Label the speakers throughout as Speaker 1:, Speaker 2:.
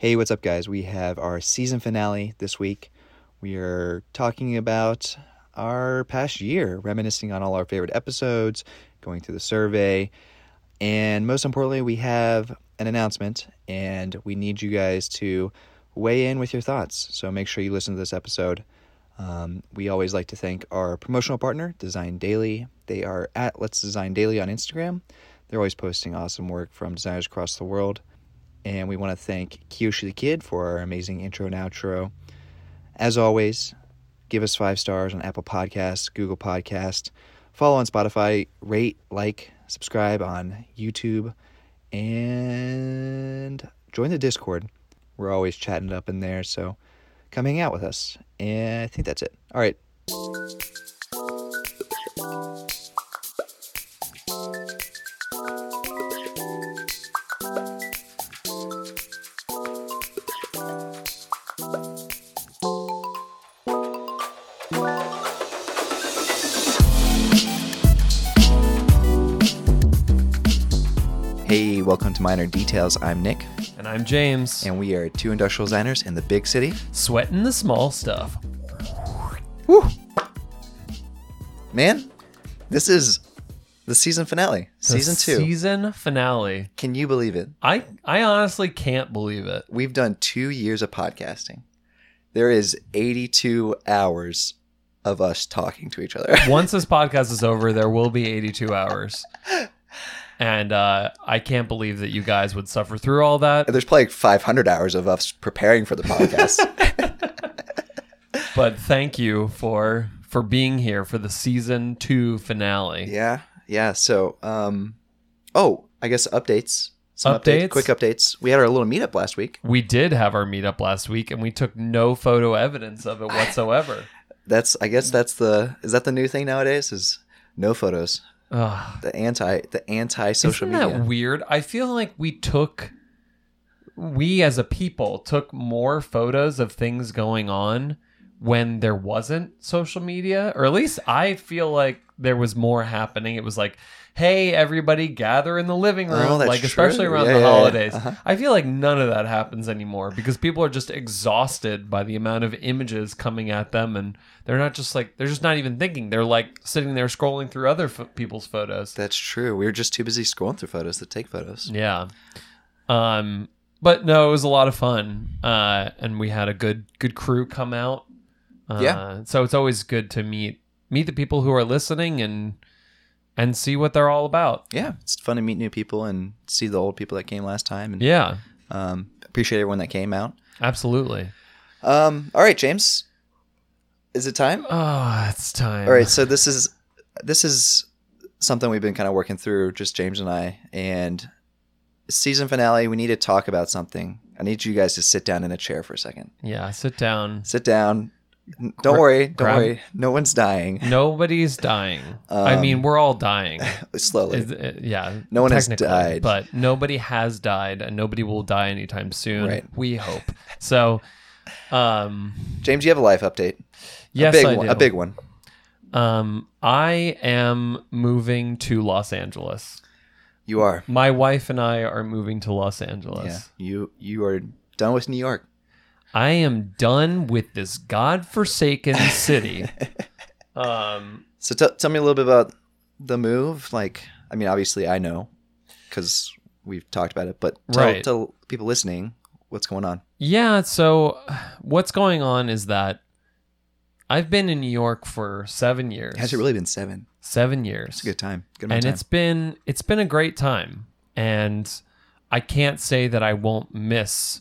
Speaker 1: Hey, what's up, guys? We have our season finale this week. We are talking about our past year, reminiscing on all our favorite episodes, going through the survey, and most importantly, we have an announcement, and we need you guys to weigh in with your thoughts. So make sure you listen to this episode. Um, we always like to thank our promotional partner, Design Daily. They are at Let's Design Daily on Instagram. They're always posting awesome work from designers across the world. And we want to thank Kiyoshi the Kid for our amazing intro and outro. As always, give us five stars on Apple Podcasts, Google Podcast, follow on Spotify, rate, like, subscribe on YouTube, and join the Discord. We're always chatting up in there, so come hang out with us. And I think that's it. All right. Welcome to Minor Details. I'm Nick,
Speaker 2: And I'm James.
Speaker 1: and we are two industrial designers in the big city.
Speaker 2: Sweating the small stuff.
Speaker 1: Woo! Man, this is the season finale,
Speaker 2: The
Speaker 1: season two.
Speaker 2: Season finale.
Speaker 1: Can you believe it?
Speaker 2: I I honestly can't believe it.
Speaker 1: We've done two years of podcasting. There is 82 hours of us talking to each other.
Speaker 2: Once this podcast is over, there will be 82 hours. And uh, I can't believe that you guys would suffer through all that.
Speaker 1: There's probably 500 hours of us preparing for the podcast.
Speaker 2: But thank you for for being here for the season two finale.
Speaker 1: yeah, yeah. So, um, oh, I guess updates. Some
Speaker 2: Updates?
Speaker 1: quick updates. We had our little meetup last week.
Speaker 2: We did have our meetup last week, and we took no photo evidence of it whatsoever.
Speaker 1: That's, I guess, that's the is that the new thing nowadays? Is no photos.
Speaker 2: Ugh.
Speaker 1: The anti, the anti social media.
Speaker 2: Isn't that weird? I feel like we took, we as a people took more photos of things going on when there wasn't social media, or at least I feel like there was more happening. It was like, hey, everybody gather in the living room,
Speaker 1: Oh,
Speaker 2: like especially
Speaker 1: true.
Speaker 2: around
Speaker 1: Yeah,
Speaker 2: the
Speaker 1: yeah, yeah.
Speaker 2: holidays.
Speaker 1: Uh-huh.
Speaker 2: I feel like none of that happens anymore because people are just exhausted by the amount of images coming at them and they're not just like they're just not even thinking they're like sitting there scrolling through other ph people's photos
Speaker 1: That's true. We were just too busy scrolling through photos to take photos.
Speaker 2: yeah. Um, but no, it was a lot of fun. Uh, and we had a good good crew come out. Uh,
Speaker 1: Yeah.
Speaker 2: So it's always good to meet meet the people who are listening and and see what they're all about.
Speaker 1: Yeah, it's fun to meet new people and see the old people that came last time. And
Speaker 2: Yeah.
Speaker 1: um, appreciate everyone that came out.
Speaker 2: Absolutely.
Speaker 1: Um, all right, James, is it time?
Speaker 2: Oh, it's time.
Speaker 1: All right, so this is this is something we've been kind of working through, just James and I, and season finale. We need to talk about something. I need you guys to sit down in a chair for a second.
Speaker 2: Yeah. Sit down.
Speaker 1: Sit down. Don't worry. Don't
Speaker 2: grab-
Speaker 1: worry. No one's dying.
Speaker 2: Nobody's dying. I
Speaker 1: Um,
Speaker 2: mean, we're all dying.
Speaker 1: Slowly.
Speaker 2: Is- uh, yeah.
Speaker 1: No one has
Speaker 2: technically,
Speaker 1: died.
Speaker 2: But nobody has died and nobody will die anytime soon.
Speaker 1: Right.
Speaker 2: We hope. So, um,
Speaker 1: James, you have a life update.
Speaker 2: yes,
Speaker 1: a big
Speaker 2: I
Speaker 1: one.
Speaker 2: do.
Speaker 1: A big one.
Speaker 2: Um, I am moving to Los Angeles.
Speaker 1: You are.
Speaker 2: My wife and I are moving to Los Angeles.
Speaker 1: Yeah. You you are done with New York.
Speaker 2: I am done with this godforsaken city. um,
Speaker 1: So t- tell me a little bit about the move. Like, I mean, obviously I know because we've talked about it, but tell,
Speaker 2: Right.
Speaker 1: tell people listening what's going on.
Speaker 2: yeah. So, what's going on is that I've been in New York for seven years.
Speaker 1: Has it really been seven?
Speaker 2: Seven years.
Speaker 1: It's a good time. Good
Speaker 2: and
Speaker 1: of
Speaker 2: it's
Speaker 1: time.
Speaker 2: been it's been a great time and i can't say that i won't miss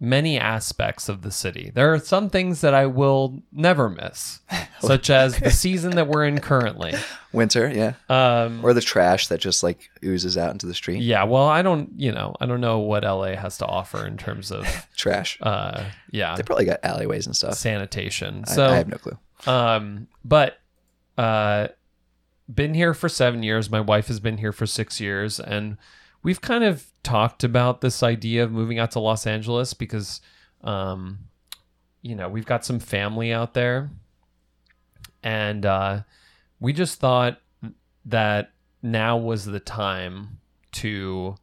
Speaker 2: many aspects of the city there are some things that i will never miss such as the season that we're in currently
Speaker 1: winter, yeah,
Speaker 2: um
Speaker 1: or the trash that just like oozes out into the street.
Speaker 2: yeah well i don't you know i don't know what la has to offer in terms of
Speaker 1: Trash.
Speaker 2: uh yeah
Speaker 1: They probably got alleyways and stuff.
Speaker 2: sanitation
Speaker 1: I-
Speaker 2: so
Speaker 1: I, have no clue.
Speaker 2: Um, but uh, been here for seven years. My wife has been here for six years, and we've kind of talked about this idea of moving out to Los Angeles because, um, you know, we've got some family out there, and uh, we just thought that now was the time to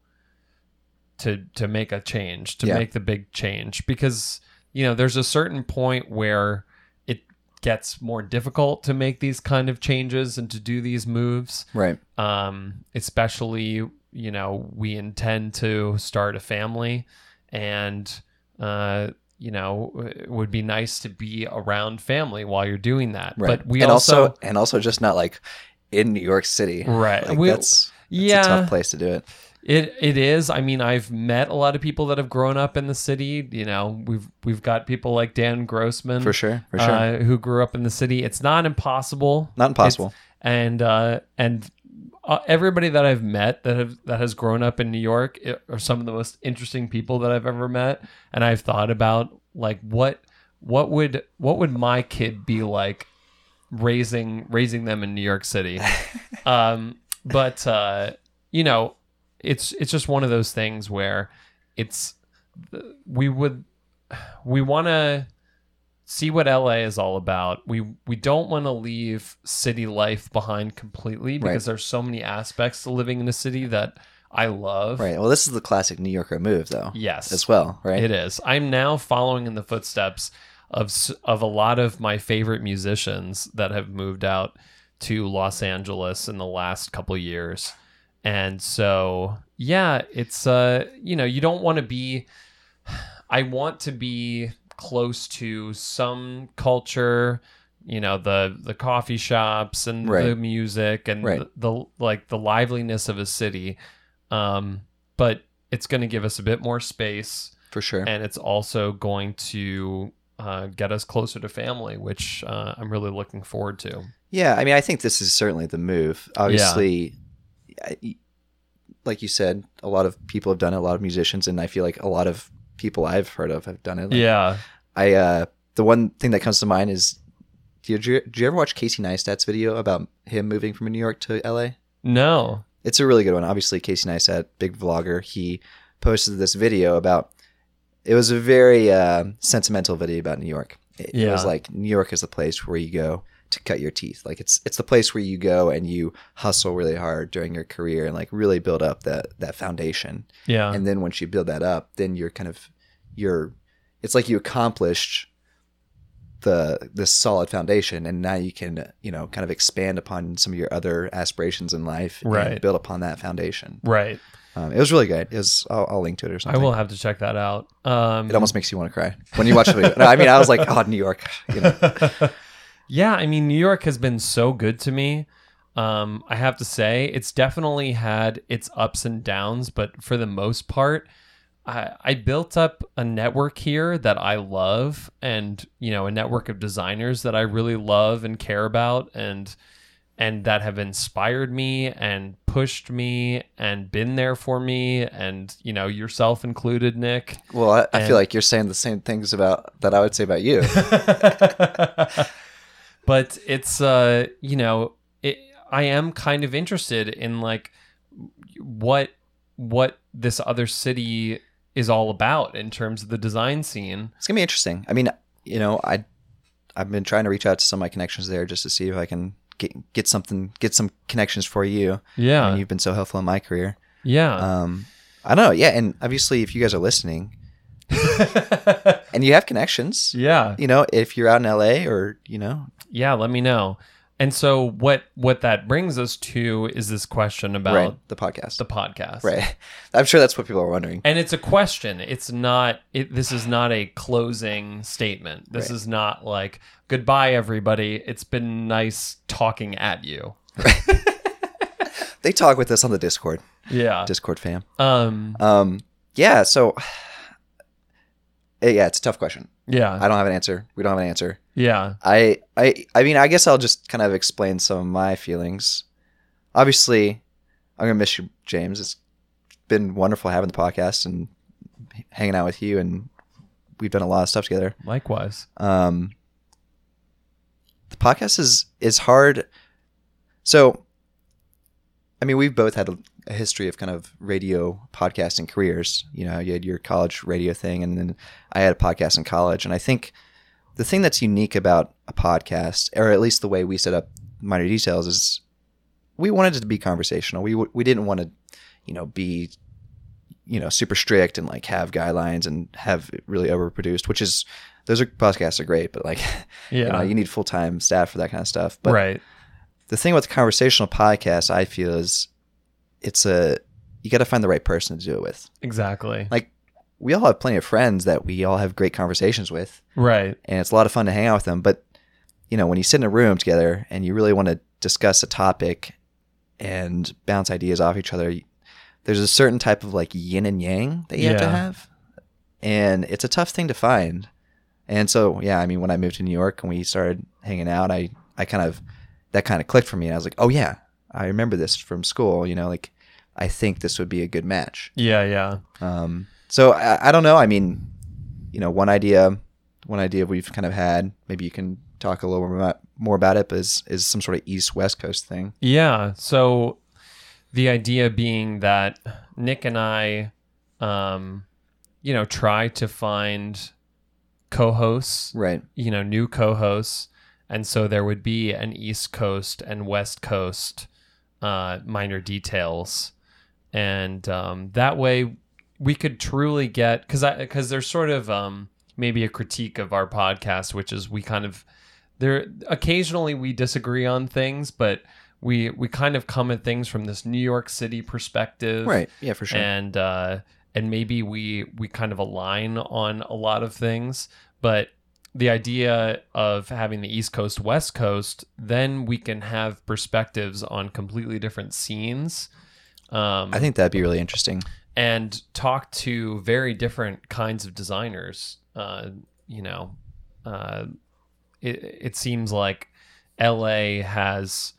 Speaker 2: to to make a change, to
Speaker 1: Yeah.
Speaker 2: make the big change because you know, there's a certain point where it gets more difficult to make these kind of changes and to do these moves.
Speaker 1: Right.
Speaker 2: Um, especially, you know, we intend to start a family and uh you know, it would be nice to be around family while you're doing that.
Speaker 1: Right.
Speaker 2: But we
Speaker 1: and
Speaker 2: also,
Speaker 1: also, and also just not like in New York City.
Speaker 2: right.
Speaker 1: Like
Speaker 2: we,
Speaker 1: that's, that's
Speaker 2: yeah,
Speaker 1: a tough place to do it.
Speaker 2: It it is. I mean, I've met a lot of people that have grown up in the city. You know, we've we've got people like Dan Grossman
Speaker 1: For sure. For sure.
Speaker 2: uh, who grew up in the city. It's not impossible.
Speaker 1: not impossible.
Speaker 2: and uh, and uh, everybody that I've met that have that has grown up in New York i- are some of the most interesting people that I've ever met. And I've thought about like what what would what would my kid be like raising raising them in New York City. um, but uh, you know, it's it's just one of those things where it's we would we want to see what LA is all about. We we don't want to leave city life behind completely because there's so many aspects to living in a city that I love.
Speaker 1: right. Well, this is the classic New Yorker move, though,
Speaker 2: Yes.
Speaker 1: as well, right?
Speaker 2: It is. I'm now following in the footsteps of of a lot of my favorite musicians that have moved out to Los Angeles in the last couple years. And so, yeah, it's uh, you know, you don't want to be I want to be close to some culture, you know, the the coffee shops and the music and
Speaker 1: Right.
Speaker 2: the, the like the liveliness of a city. Um, but it's going to give us a bit more space
Speaker 1: For sure.
Speaker 2: and it's also going to uh, get us closer to family, which uh, I'm really looking forward to.
Speaker 1: Yeah, I mean, I think this is certainly the move. Obviously, I- like you said, a lot of people have done it. A lot of musicians, and I feel like a lot of people I've heard of have done it. Like,
Speaker 2: Yeah.
Speaker 1: I uh, the one thing that comes to mind is, did you, did you ever watch Casey Neistat's video about him moving from New York to LA?
Speaker 2: No.
Speaker 1: It's a really good one. Obviously, Casey Neistat, big vlogger, he posted this video about. It was a very uh, sentimental video about New York. It, it was like New York is the place where you go to cut your teeth. Like it's it's the place where you go and you hustle really hard during your career and like really build up that that foundation.
Speaker 2: Yeah.
Speaker 1: And then once you build that up, then you're kind of you're it's like you accomplished the this solid foundation and now you can you know kind of expand upon some of your other aspirations in life
Speaker 2: Right.
Speaker 1: and build upon that foundation
Speaker 2: right.
Speaker 1: um, it was really good it was I'll, I'll link to it or something I
Speaker 2: will have to check that out. Um,
Speaker 1: it almost makes you want to cry when you watch the video no, i mean i was like oh new york you know
Speaker 2: yeah, I mean, New York has been so good to me. Um, I have to say, it's definitely had its ups and downs, but for the most part, I, I built up a network here that I love, and you know, a network of designers that I really love and care about, and and that have inspired me and pushed me and been there for me, and you know, yourself included, Nick.
Speaker 1: well I, I feel like you're saying the same things about that i would say about you
Speaker 2: but it's uh you know it, i am kind of interested in like what what this other city is all about in terms of the design scene.
Speaker 1: It's gonna be interesting. I mean you know i i've been trying to reach out to some of my connections there just to see if i can get get something get some connections for you.
Speaker 2: Yeah.
Speaker 1: And you've been so helpful in my career.
Speaker 2: Yeah.
Speaker 1: Um i don't know. Yeah and obviously if you guys are listening and you have connections
Speaker 2: yeah.
Speaker 1: you know if you're out in la or you know
Speaker 2: yeah let me know. And so what what that brings us to is this question about
Speaker 1: right the podcast.
Speaker 2: the podcast.
Speaker 1: Right. I'm sure that's what people are wondering.
Speaker 2: And it's a question. It's not it, this is not a closing statement. This
Speaker 1: Right.
Speaker 2: is not like goodbye everybody. It's been nice talking at you.
Speaker 1: They talk with us on the discord.
Speaker 2: Yeah.
Speaker 1: Discord fam.
Speaker 2: Um
Speaker 1: um yeah so yeah it's a tough question
Speaker 2: yeah
Speaker 1: i don't have an answer we don't have an answer
Speaker 2: yeah
Speaker 1: I, I I mean I guess I'll just kind of explain some of my feelings. Obviously, I'm gonna miss you, James. It's been wonderful having the podcast and hanging out with you, and we've done a lot of stuff together.
Speaker 2: likewise
Speaker 1: Um, the podcast is is hard. So, I mean, we've both had a, history of kind of radio podcasting careers. You know, you had your college radio thing, and then I had a podcast in college. And I think the thing that's unique about a podcast, or at least the way we set up minor details, is we wanted it to be conversational. We we didn't want to, you know, be you know super strict and like have guidelines and have it really overproduced, which is those are podcasts are great, but like you know
Speaker 2: Yeah.
Speaker 1: you need full time staff for that kind of stuff. But
Speaker 2: right.
Speaker 1: the thing with the conversational podcast, I feel is it's a you got to find the right person to do it with.
Speaker 2: Exactly.
Speaker 1: Like we all have plenty of friends that we all have great conversations with,
Speaker 2: Right.
Speaker 1: and it's a lot of fun to hang out with them. But you know, when you sit in a room together and you really want to discuss a topic and bounce ideas off each other, there's a certain type of like yin and yang that you have to have, and it's a tough thing to find. And so, yeah, I mean, when I moved to New York and we started hanging out, I I kind of that kind of clicked for me, and I was like, oh yeah, I remember this from school. You know, like I think this would be a good match.
Speaker 2: Yeah. Yeah.
Speaker 1: Um, so I, I don't know. I mean, you know, one idea, one idea we've kind of had. Maybe you can talk a little more about, more about it. But is is some sort of East West Coast thing?
Speaker 2: Yeah. So the idea being that Nick and I, um, you know, try to find co-hosts,
Speaker 1: Right.
Speaker 2: you know, new co-hosts, and so there would be an East Coast and West Coast uh, minor details, and um, that way we could truly get because I because there's sort of um, maybe a critique of our podcast, which is we kind of there occasionally we disagree on things, but we we kind of come at things from this New York City perspective,
Speaker 1: Right. Yeah, for sure.
Speaker 2: and uh, and maybe we we kind of align on a lot of things, but the idea of having the East Coast West Coast, then we can have perspectives on completely different scenes. Um,
Speaker 1: I think that'd be really interesting.
Speaker 2: and talk to very different kinds of designers. Uh, you know, uh, it, it seems like LA has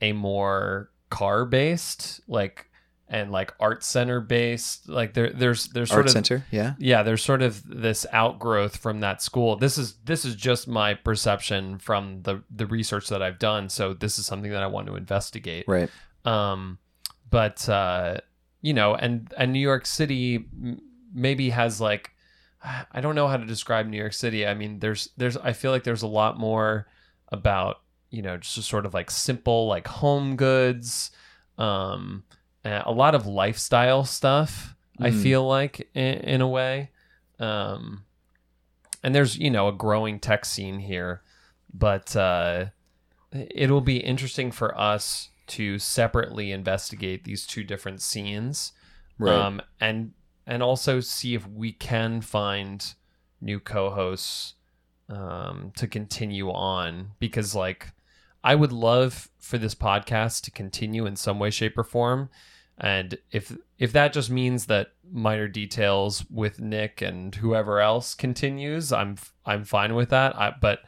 Speaker 2: a more car based, like, and like art center based. Like there, there's there's sort
Speaker 1: Art
Speaker 2: of
Speaker 1: Center. Yeah.
Speaker 2: yeah, there's sort of this outgrowth from that school. This is this is just my perception from the the research that I've done. So this is something that I want to investigate
Speaker 1: Right.
Speaker 2: um but uh you know and and new york city maybe has like i don't know how to describe new york city i mean there's there's i feel like there's a lot more about you know just sort of like simple like home goods um a lot of lifestyle stuff i
Speaker 1: Mm.
Speaker 2: feel like in, in a way um and there's you know a growing tech scene here but uh it'll be interesting for us to separately investigate these two different scenes
Speaker 1: Right.
Speaker 2: um, and and also see if we can find new co-hosts um, to continue on. Because like I would love for this podcast to continue in some way shape or form. And if if that just means that minor details with Nick and whoever else continues I'm I'm fine with that. I, but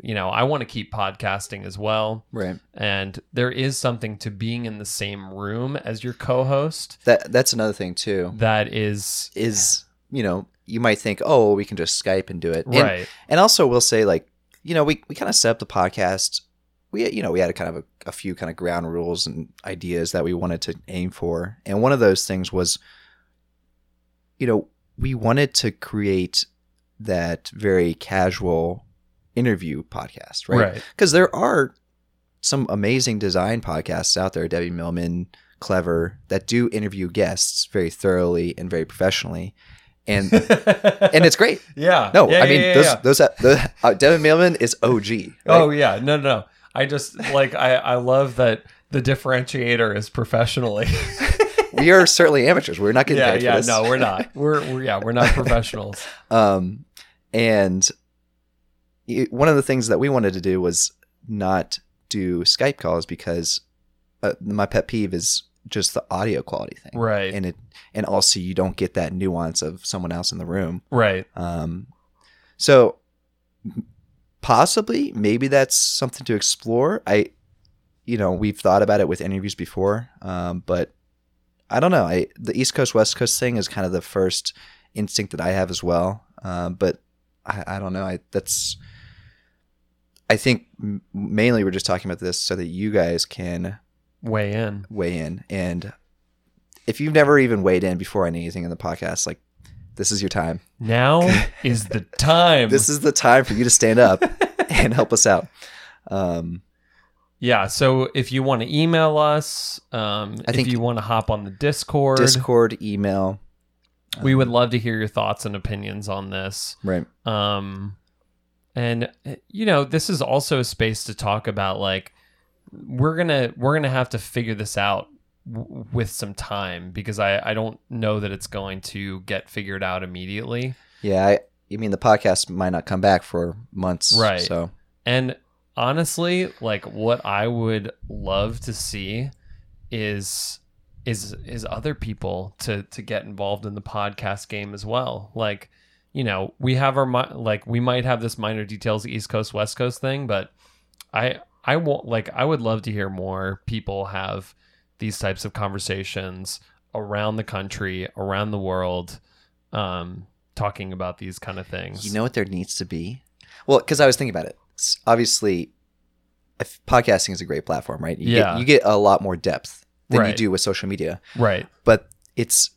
Speaker 2: you know I want to keep podcasting as well
Speaker 1: right.
Speaker 2: and there is something to being in the same room as your co-host
Speaker 1: That that's another thing too.
Speaker 2: that is
Speaker 1: Is you know you might think oh we can just Skype and do it. And-
Speaker 2: right
Speaker 1: And also, we'll say like, you know, we, we kind of set up the podcast. We you know we had a kind of a, a few kind of ground rules and ideas that we wanted to aim for, and one of those things was, you know, we wanted to create that very casual interview podcast, right?
Speaker 2: right
Speaker 1: Because there are some amazing design podcasts out there, Debbie Millman, Clever, that do interview guests very thoroughly and very professionally, and and it's great.
Speaker 2: yeah
Speaker 1: No,
Speaker 2: Yeah,
Speaker 1: I
Speaker 2: yeah,
Speaker 1: mean
Speaker 2: yeah,
Speaker 1: those those uh, the uh, Debbie Millman is OG. right?
Speaker 2: oh yeah no no no i just like i i love that the differentiator is professionally
Speaker 1: we are certainly amateurs. We're not getting
Speaker 2: yeah
Speaker 1: paid
Speaker 2: yeah
Speaker 1: for this.
Speaker 2: no we're not we're, we're yeah we're not professionals
Speaker 1: Um, and one of the things that we wanted to do was not do Skype calls because uh, my pet peeve is just the audio quality thing,
Speaker 2: right
Speaker 1: and it and also you don't get that nuance of someone else in the room.
Speaker 2: right
Speaker 1: Um, so possibly, maybe that's something to explore. I, you know, we've thought about it with interviews before, um, but I don't know. I the East Coast West Coast thing is kind of the first instinct that I have as well. Um, but I, I don't know. I that's. I think mainly we're just talking about this so that you guys can
Speaker 2: weigh in
Speaker 1: weigh in. And if you've never even weighed in before on anything in the podcast, like this is your time.
Speaker 2: now is the time
Speaker 1: This is the time for you to stand up and help us out. Um,
Speaker 2: Yeah, so if you want to email us, um,
Speaker 1: I
Speaker 2: if
Speaker 1: think-
Speaker 2: you want to hop on the Discord,
Speaker 1: Discord, email.
Speaker 2: we would love to hear your thoughts and opinions on this.
Speaker 1: Right.
Speaker 2: Um, and you know, this is also a space to talk about like we're gonna we're gonna have to figure this out w- with some time because I I don't know that it's going to get figured out immediately.
Speaker 1: Yeah. I, you mean the podcast might not come back for months.
Speaker 2: Right.
Speaker 1: So
Speaker 2: And honestly, like what I would love to see is is is other people to to get involved in the podcast game as well. Like, you know, we have our like we might have this minor details East Coast West Coast thing, but I I won't like I would love to hear more people have these types of conversations around the country, around the world, um, talking about these kind of things.
Speaker 1: You know what there needs to be? Well, because I was thinking about it. S- obviously, if podcasting is a great platform, right? You
Speaker 2: Yeah.
Speaker 1: Get, you get a lot more depth than you do with social media,
Speaker 2: right.
Speaker 1: but it's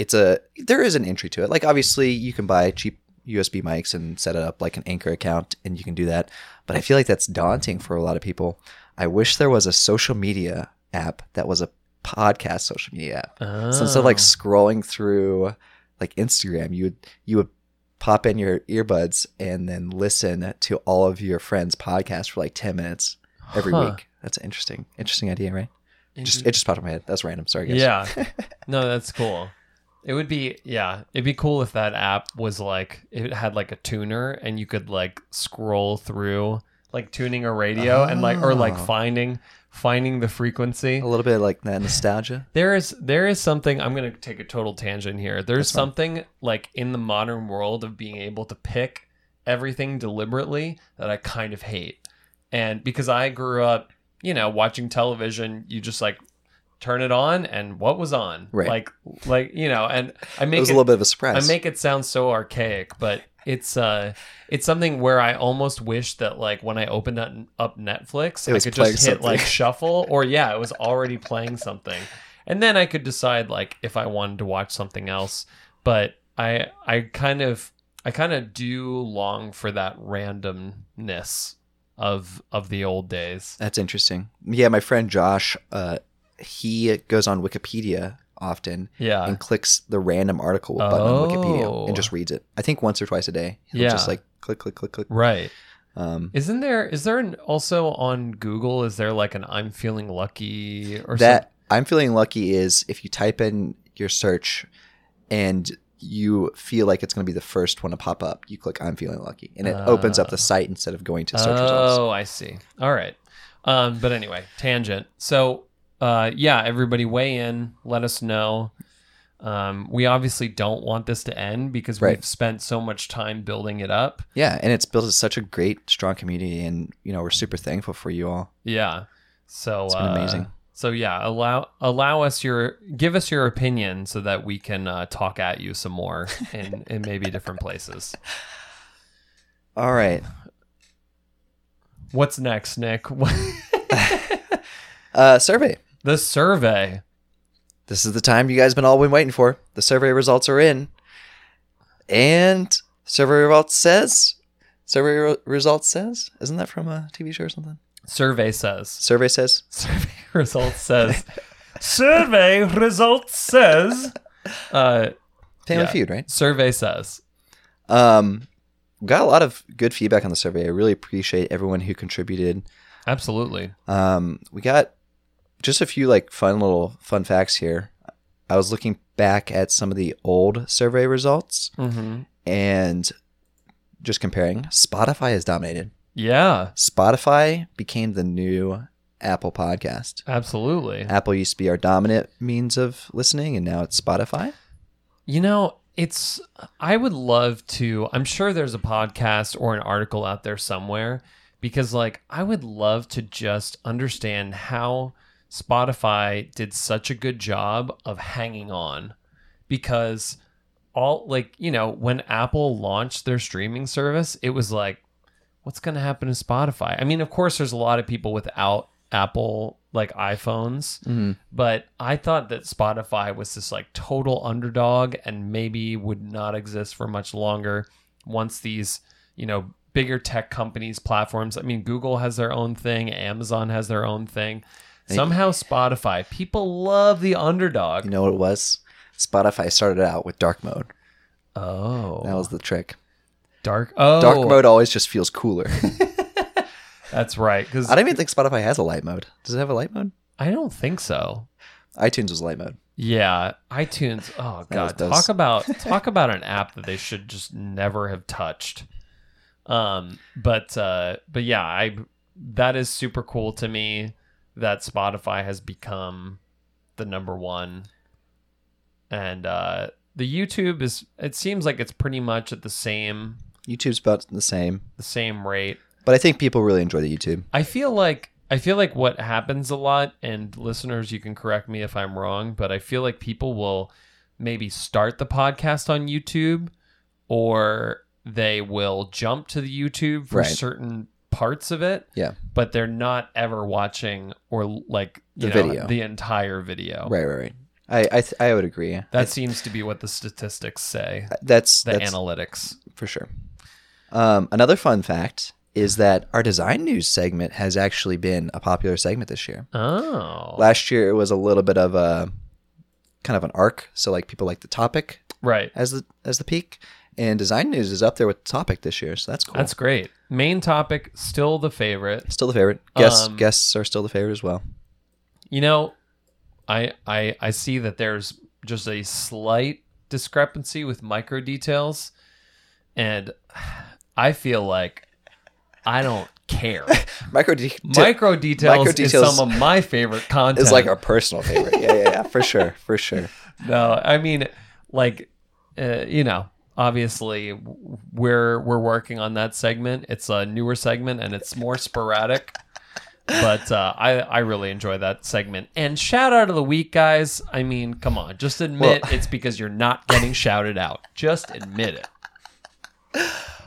Speaker 1: it's a there is an entry to it. Like obviously, you can buy cheap USB mics and set it up like an Anchor account, and you can do that. But I feel like that's daunting for a lot of people. I wish there was a social media app that was a podcast social media app. So instead of like
Speaker 2: Oh.
Speaker 1: scrolling through like Instagram, you would you would pop in your earbuds and then listen to all of your friends' podcasts for like ten minutes every
Speaker 2: Huh.
Speaker 1: week. That's an interesting, interesting idea, right? Just it just popped in my head. That's random. Sorry, guys.
Speaker 2: Yeah. no, that's cool. It would be yeah, it'd be cool if that app was like it had like a tuner and you could like scroll through like tuning a radio and like or like
Speaker 1: Oh.
Speaker 2: finding finding the frequency.
Speaker 1: a little bit like that nostalgia.
Speaker 2: There is there is something I'm going to take a total tangent here. There's
Speaker 1: That's fine.
Speaker 2: something like in the modern world of being able to pick everything deliberately that I kind of hate. And because I grew up, you know, watching television, you just like turn it on and what was on?
Speaker 1: Right.
Speaker 2: Like like, you know, and I
Speaker 1: It
Speaker 2: make
Speaker 1: was
Speaker 2: it,
Speaker 1: a little bit of a surprise.
Speaker 2: I make it sound so archaic, but it's uh it's something where I almost wish that like when I opened up, up Netflix,
Speaker 1: It
Speaker 2: I could just hit like shuffle or yeah, it was already playing something. And then I could decide like if I wanted to watch something else. But I I kind of I kind of do long for that randomness of of the old days.
Speaker 1: That's interesting. Yeah, my friend Josh, uh, he goes on Wikipedia often
Speaker 2: Yeah.
Speaker 1: and clicks the random article button on Wikipedia
Speaker 2: Oh.
Speaker 1: and just reads it. I think once or twice a day. He'll
Speaker 2: Yeah.
Speaker 1: just like click, click, click, click.
Speaker 2: Right.
Speaker 1: Um,
Speaker 2: Isn't there is there an, also on Google is there like an I'm feeling lucky or something?
Speaker 1: that I'm feeling lucky is if you type in your search and you feel like it's going to be the first one to pop up, you click I'm feeling lucky and it opens up the site instead of going to search results.
Speaker 2: Oh, I see. All right. Um, but anyway, tangent. So, uh, yeah, everybody weigh in. Let us know. Um, we obviously don't want this to end because
Speaker 1: Right.
Speaker 2: we've spent so much time building it up.
Speaker 1: Yeah, and it's built such a great, strong community, and you know we're super thankful for you all.
Speaker 2: Yeah. So
Speaker 1: It's been
Speaker 2: uh,
Speaker 1: amazing.
Speaker 2: So yeah, allow allow us your give us your opinion so that we can uh, talk at you some more in in maybe different places.
Speaker 1: All right,
Speaker 2: What's next, Nick?
Speaker 1: uh, survey.
Speaker 2: The survey.
Speaker 1: This is the time you guys been all been waiting for. The survey results are in, and survey results says, survey re- results says, isn't that from a TV show or something?
Speaker 2: Survey says.
Speaker 1: Survey says.
Speaker 2: Survey results says. survey results says. Uh,
Speaker 1: Family
Speaker 2: Yeah.
Speaker 1: Feud, right?
Speaker 2: survey says.
Speaker 1: Um, got a lot of good feedback on the survey. I really appreciate everyone who contributed.
Speaker 2: Absolutely.
Speaker 1: Um, we got just a few like fun little fun facts here. I was looking back at some of the old survey results
Speaker 2: Mm-hmm.
Speaker 1: and just comparing. Spotify has dominated.
Speaker 2: Yeah,
Speaker 1: Spotify became the new Apple podcast.
Speaker 2: absolutely.
Speaker 1: Apple used to be our dominant means of listening, and now it's Spotify.
Speaker 2: You know, it's I would love to. I'm sure there's a podcast or an article out there somewhere because like I would love to just understand how Spotify did such a good job of hanging on because all like, you know, when Apple launched their streaming service, it was like what's going to happen to Spotify? I mean, of course there's a lot of people without Apple like iPhones,
Speaker 1: Mm-hmm.
Speaker 2: but I thought that Spotify was this like total underdog and maybe would not exist for much longer once these, you know, bigger tech companies, platforms. I mean, Google has their own thing, Amazon has their own thing. Somehow Spotify, people love the underdog.
Speaker 1: You know what it was? Spotify started out with dark mode.
Speaker 2: Oh,
Speaker 1: That was the trick.
Speaker 2: dark. Oh,
Speaker 1: Dark mode always just feels cooler.
Speaker 2: That's right. Because
Speaker 1: I don't even think Spotify has a light mode. Does it have a light mode?
Speaker 2: I don't think so.
Speaker 1: iTunes was light mode.
Speaker 2: Yeah, iTunes. Oh god, talk about talk about an app that they should just never have touched. Um, but uh, but yeah, I that is super cool to me that Spotify has become the number one, and uh, the YouTube is. It seems like it's pretty much at the same
Speaker 1: YouTube's about the same,
Speaker 2: the same rate.
Speaker 1: but I think people really enjoy the YouTube.
Speaker 2: I feel like I feel like what happens a lot, and listeners, you can correct me if I'm wrong, but I feel like people will maybe start the podcast on YouTube, or they will jump to the YouTube for
Speaker 1: Right.
Speaker 2: certain parts of it,
Speaker 1: Yeah,
Speaker 2: but they're not ever watching or like you
Speaker 1: The
Speaker 2: know,
Speaker 1: video.
Speaker 2: the entire video.
Speaker 1: right, right, right. I I, th- I would agree.
Speaker 2: That seems to be what the statistics say,
Speaker 1: That's
Speaker 2: the
Speaker 1: that's
Speaker 2: analytics.
Speaker 1: for sure. Um, another fun fact is that our design news segment has actually been a popular segment this year.
Speaker 2: Oh,
Speaker 1: Last year it was a little bit of a kind of an arc, so like people like the topic
Speaker 2: right.
Speaker 1: as the as the peak, and design news is up there with topic this year, so that's cool.
Speaker 2: That's great. Main topic still the favorite.
Speaker 1: still the favorite. Guests
Speaker 2: Um,
Speaker 1: guests are still the favorite as well.
Speaker 2: You know, I I I see that there's just a slight discrepancy with micro details, and I feel like I don't care.
Speaker 1: Micro de-
Speaker 2: micro details,
Speaker 1: micro details- is
Speaker 2: some of my favorite content.
Speaker 1: is like our personal favorite. Yeah, yeah, yeah, for sure, for sure.
Speaker 2: no, I mean, like, uh, you know, obviously we're we're working on that segment. It's a newer segment and it's more sporadic. But uh, I I really enjoy that segment. And shout out of the week, guys. I mean, come on, just admit it's because you're not getting shouted out. Just admit it.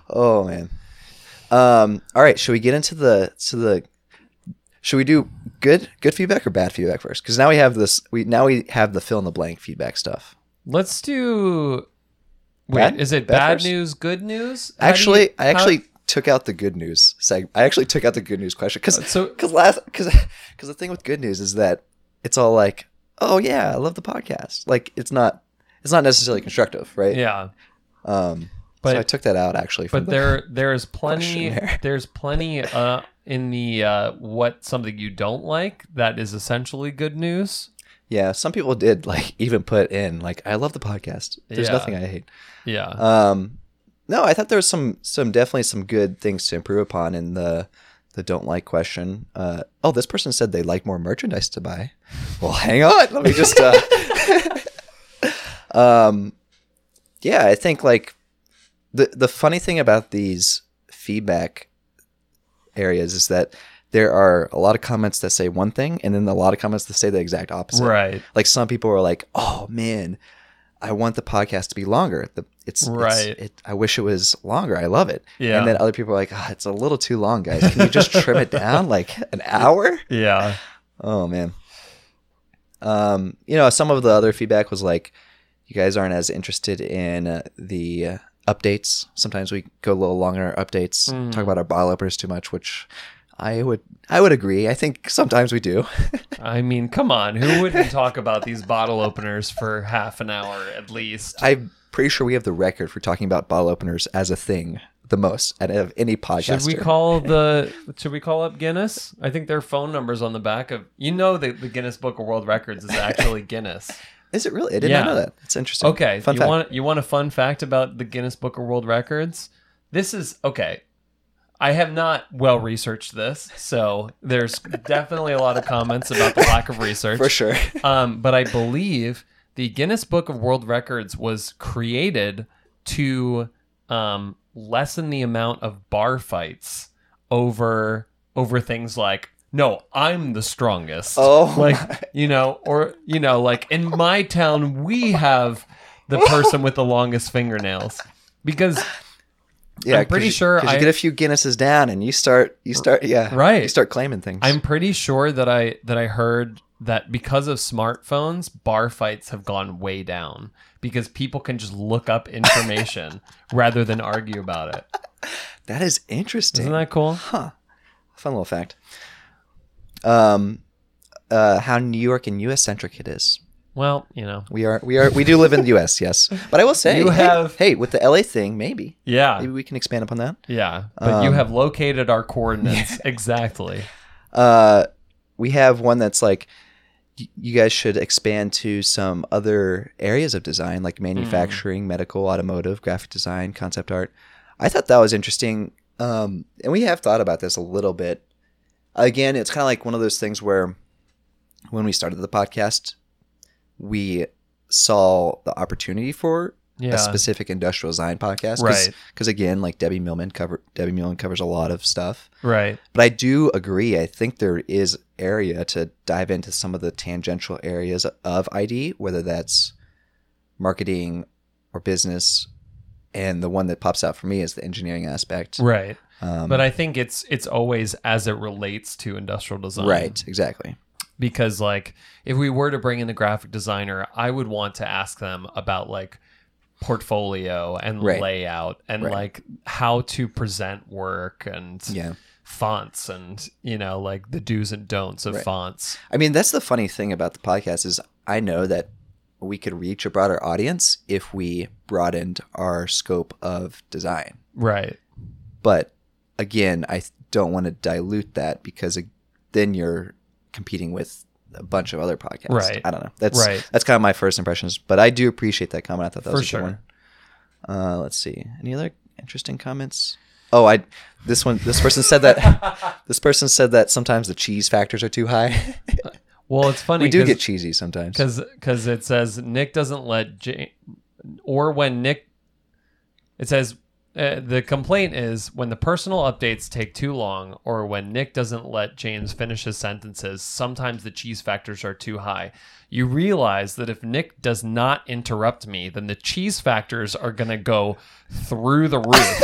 Speaker 1: Oh man. Um. All right. Should we get into the to the? Should we do good good feedback or bad feedback first? Because now we have this. We now we have the fill in the blank feedback stuff.
Speaker 2: Let's do. Wait, is it
Speaker 1: bad
Speaker 2: bad, news, good news? How
Speaker 1: Actually,
Speaker 2: you-
Speaker 1: I
Speaker 2: how-
Speaker 1: actually took out the good news seg. I actually took out the good news question because
Speaker 2: So-
Speaker 1: because last because because the thing with good news is that it's all like oh yeah I love the podcast like it's not it's not necessarily constructive right
Speaker 2: yeah.
Speaker 1: um
Speaker 2: But-
Speaker 1: so I took that out actually
Speaker 2: but
Speaker 1: the-
Speaker 2: there there's plenty there's plenty uh in the uh what something you don't like that is essentially good news
Speaker 1: yeah some people did like even put in like I love the podcast there's
Speaker 2: Yeah.
Speaker 1: nothing I hate
Speaker 2: yeah
Speaker 1: Um, no, I thought there was some some definitely some good things to improve upon in the the don't like question. Uh, oh, this person said they like more merchandise to buy. Well, hang on, let me just. Uh, um, yeah, I think like the the funny thing about these feedback areas is that there are a lot of comments that say one thing, and then a lot of comments that say the exact opposite.
Speaker 2: Right.
Speaker 1: Like some people are like oh man i want the podcast to be longer. The, it's it's-
Speaker 2: Right.
Speaker 1: it, i wish it was longer. I love it.
Speaker 2: Yeah.
Speaker 1: and then other people are like oh, it's a little too long guys. Can you just trim it down like an hour?
Speaker 2: Yeah.
Speaker 1: Oh man. Um you know some of the other feedback was like you guys aren't as interested in uh, the uh, updates. Sometimes we go a little longer updates
Speaker 2: Mm.
Speaker 1: talk about our bottle openers too much which i would i would agree i think sometimes we do
Speaker 2: i mean come on who wouldn't talk about these bottle openers for half an hour at least
Speaker 1: I'm pretty sure we have the record for talking about bottle openers as a thing the most out of any podcast.
Speaker 2: should we call the should we call up guinness i think their phone numbers on the back of you know the, the guinness book of world records is actually guinness
Speaker 1: Is it really? I did
Speaker 2: Yeah.
Speaker 1: not know that. It's interesting.
Speaker 2: Okay,
Speaker 1: fun
Speaker 2: you
Speaker 1: fact.
Speaker 2: want you want a fun fact about the Guinness Book of World Records? This is okay. I have not well researched this, so there's definitely a lot of comments about the lack of research.
Speaker 1: for sure.
Speaker 2: Um, but I believe the Guinness Book of World Records was created to um, lessen the amount of bar fights over over things like no, I'm the strongest.
Speaker 1: Oh
Speaker 2: like
Speaker 1: my-
Speaker 2: you know, or you know, like in my town we have the person with the longest fingernails because
Speaker 1: yeah,
Speaker 2: I'm pretty
Speaker 1: 'cause you-
Speaker 2: sure
Speaker 1: 'cause you get a few Guinnesses down and you start, you start, yeah,
Speaker 2: Right.
Speaker 1: You start claiming things.
Speaker 2: I'm pretty sure that I that I heard that because of smartphones, bar fights have gone way down because people can just look up information rather than argue about it.
Speaker 1: that is interesting.
Speaker 2: Isn't that cool?
Speaker 1: Huh. Fun little fact. Um, uh, how New York and U.S. centric it is.
Speaker 2: Well, you know.
Speaker 1: We are we are we do live in the U.S. Yes, but I will say
Speaker 2: You
Speaker 1: hey,
Speaker 2: have-
Speaker 1: hey with the L.A. thing maybe
Speaker 2: Yeah.
Speaker 1: maybe we can expand upon that.
Speaker 2: Yeah. But you
Speaker 1: Um,
Speaker 2: have located our coordinates exactly.
Speaker 1: Uh, we have one that's like y- you guys should expand to some other areas of design like manufacturing, medical, automotive, graphic design, concept art. I thought that was interesting, um, and we have thought about this a little bit. Again, it's kind of like one of those things where when we started the podcast, we saw the opportunity for
Speaker 2: Yeah.
Speaker 1: a specific industrial design podcast,
Speaker 2: Right.
Speaker 1: Because again, like Debbie Millman cover Debbie Millman covers a lot of stuff.
Speaker 2: Right.
Speaker 1: But I do agree. I think there is area to dive into some of the tangential areas of ID, whether that's marketing or business. And the one that pops out for me is the engineering aspect.
Speaker 2: Right.
Speaker 1: Um,
Speaker 2: But I think it's it's always as it relates to industrial design.
Speaker 1: right, exactly.
Speaker 2: Because like if we were to bring in the graphic designer i would want to ask them about like portfolio and
Speaker 1: Right.
Speaker 2: layout and
Speaker 1: Right.
Speaker 2: like how to present work and
Speaker 1: Yeah.
Speaker 2: fonts and you know like the do's and don'ts of
Speaker 1: Right.
Speaker 2: fonts
Speaker 1: I mean, that's the funny thing about the podcast is I know that we could reach a broader audience if we broadened our scope of design.
Speaker 2: right
Speaker 1: But again, I don't want to dilute that because then you're competing with a bunch of other podcasts.
Speaker 2: Right.
Speaker 1: I don't know. That's
Speaker 2: Right.
Speaker 1: that's kind of my first impressions. But I do appreciate that comment. I thought that
Speaker 2: For
Speaker 1: was a
Speaker 2: sure.
Speaker 1: good one. Uh, let's see. Any other interesting comments? Oh, I this one. This person said that. this person said that sometimes the cheese factors are too high.
Speaker 2: well it's funny
Speaker 1: we do get cheesy sometimes.
Speaker 2: because because it says Nick doesn't let Jane, or when Nick, it says uh, the complaint is when the personal updates take too long, or when Nick doesn't let James finish his sentences. Sometimes the cheese factors are too high. You realize that if Nick does not interrupt me, then the cheese factors are gonna go through the roof.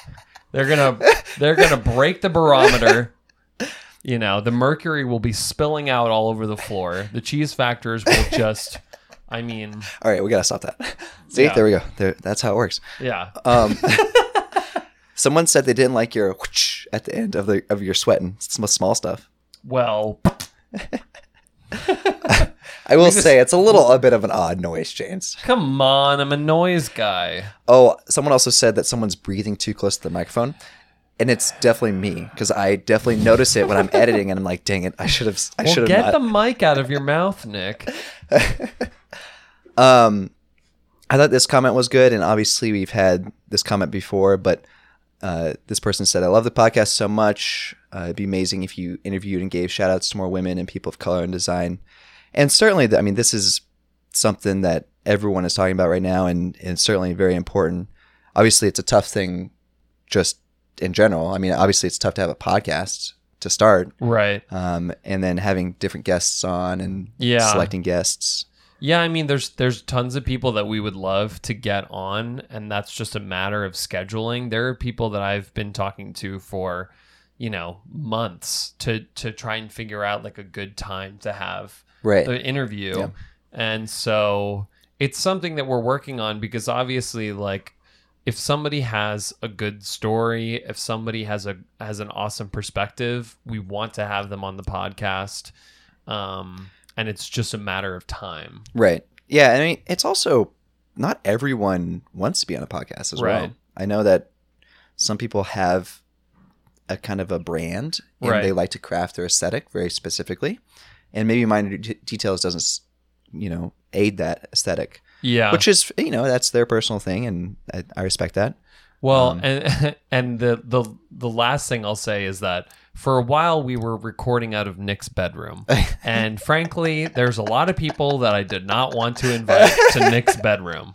Speaker 2: they're gonna they're gonna break the barometer. You know, the mercury will be spilling out all over the floor. The cheese factors will just, I mean,
Speaker 1: All right, we gotta stop that. See,
Speaker 2: Yeah.
Speaker 1: there we go. There, that's how it works.
Speaker 2: yeah.
Speaker 1: Um, someone said they didn't like your whoosh at the end of the of your sweating. Some small stuff.
Speaker 2: Well,
Speaker 1: I will say it's a little a bit of an odd noise, James.
Speaker 2: come on, I'm a noise guy.
Speaker 1: Oh, someone also said that someone's breathing too close to the microphone. And it's definitely me because I definitely notice it when I'm editing, and I'm like, "Dang it! I should have. I
Speaker 2: Well,
Speaker 1: should
Speaker 2: get
Speaker 1: have
Speaker 2: the mic out of your mouth, Nick.
Speaker 1: Um, I thought this comment was good, and obviously we've had this comment before, but uh, this person said, "I love the podcast so much. Uh, it'd be amazing if you interviewed and gave shout outs to more women and people of color in design." And certainly, I mean, this is something that everyone is talking about right now, and and certainly very important. Obviously, it's a tough thing, just in general. I mean, obviously, it's tough to have a podcast to start,
Speaker 2: Right.
Speaker 1: um, and then having different guests on and
Speaker 2: Yeah.
Speaker 1: selecting guests.
Speaker 2: Yeah, I mean, there's there's tons of people that we would love to get on, and that's just a matter of scheduling. There are people that I've been talking to for, you know, months to to try and figure out like a good time to have
Speaker 1: Right.
Speaker 2: the interview.
Speaker 1: Yeah.
Speaker 2: And so it's something that we're working on because obviously like if somebody has a good story, if somebody has a has an awesome perspective, we want to have them on the podcast. Um and it's just a matter of time.
Speaker 1: Right. Yeah. I mean, it's also not everyone wants to be on a podcast as well. I know that some people have a kind of a brand and
Speaker 2: Right.
Speaker 1: they like to craft their aesthetic very specifically. And maybe minor d- details doesn't, you know, aid that aesthetic,
Speaker 2: Yeah.
Speaker 1: which is, you know, that's their personal thing. And I, I respect that.
Speaker 2: Well,
Speaker 1: Um,
Speaker 2: and and the the the last thing I'll say is that for a while we were recording out of Nick's bedroom, and frankly, there's a lot of people that I did not want to invite to Nick's bedroom.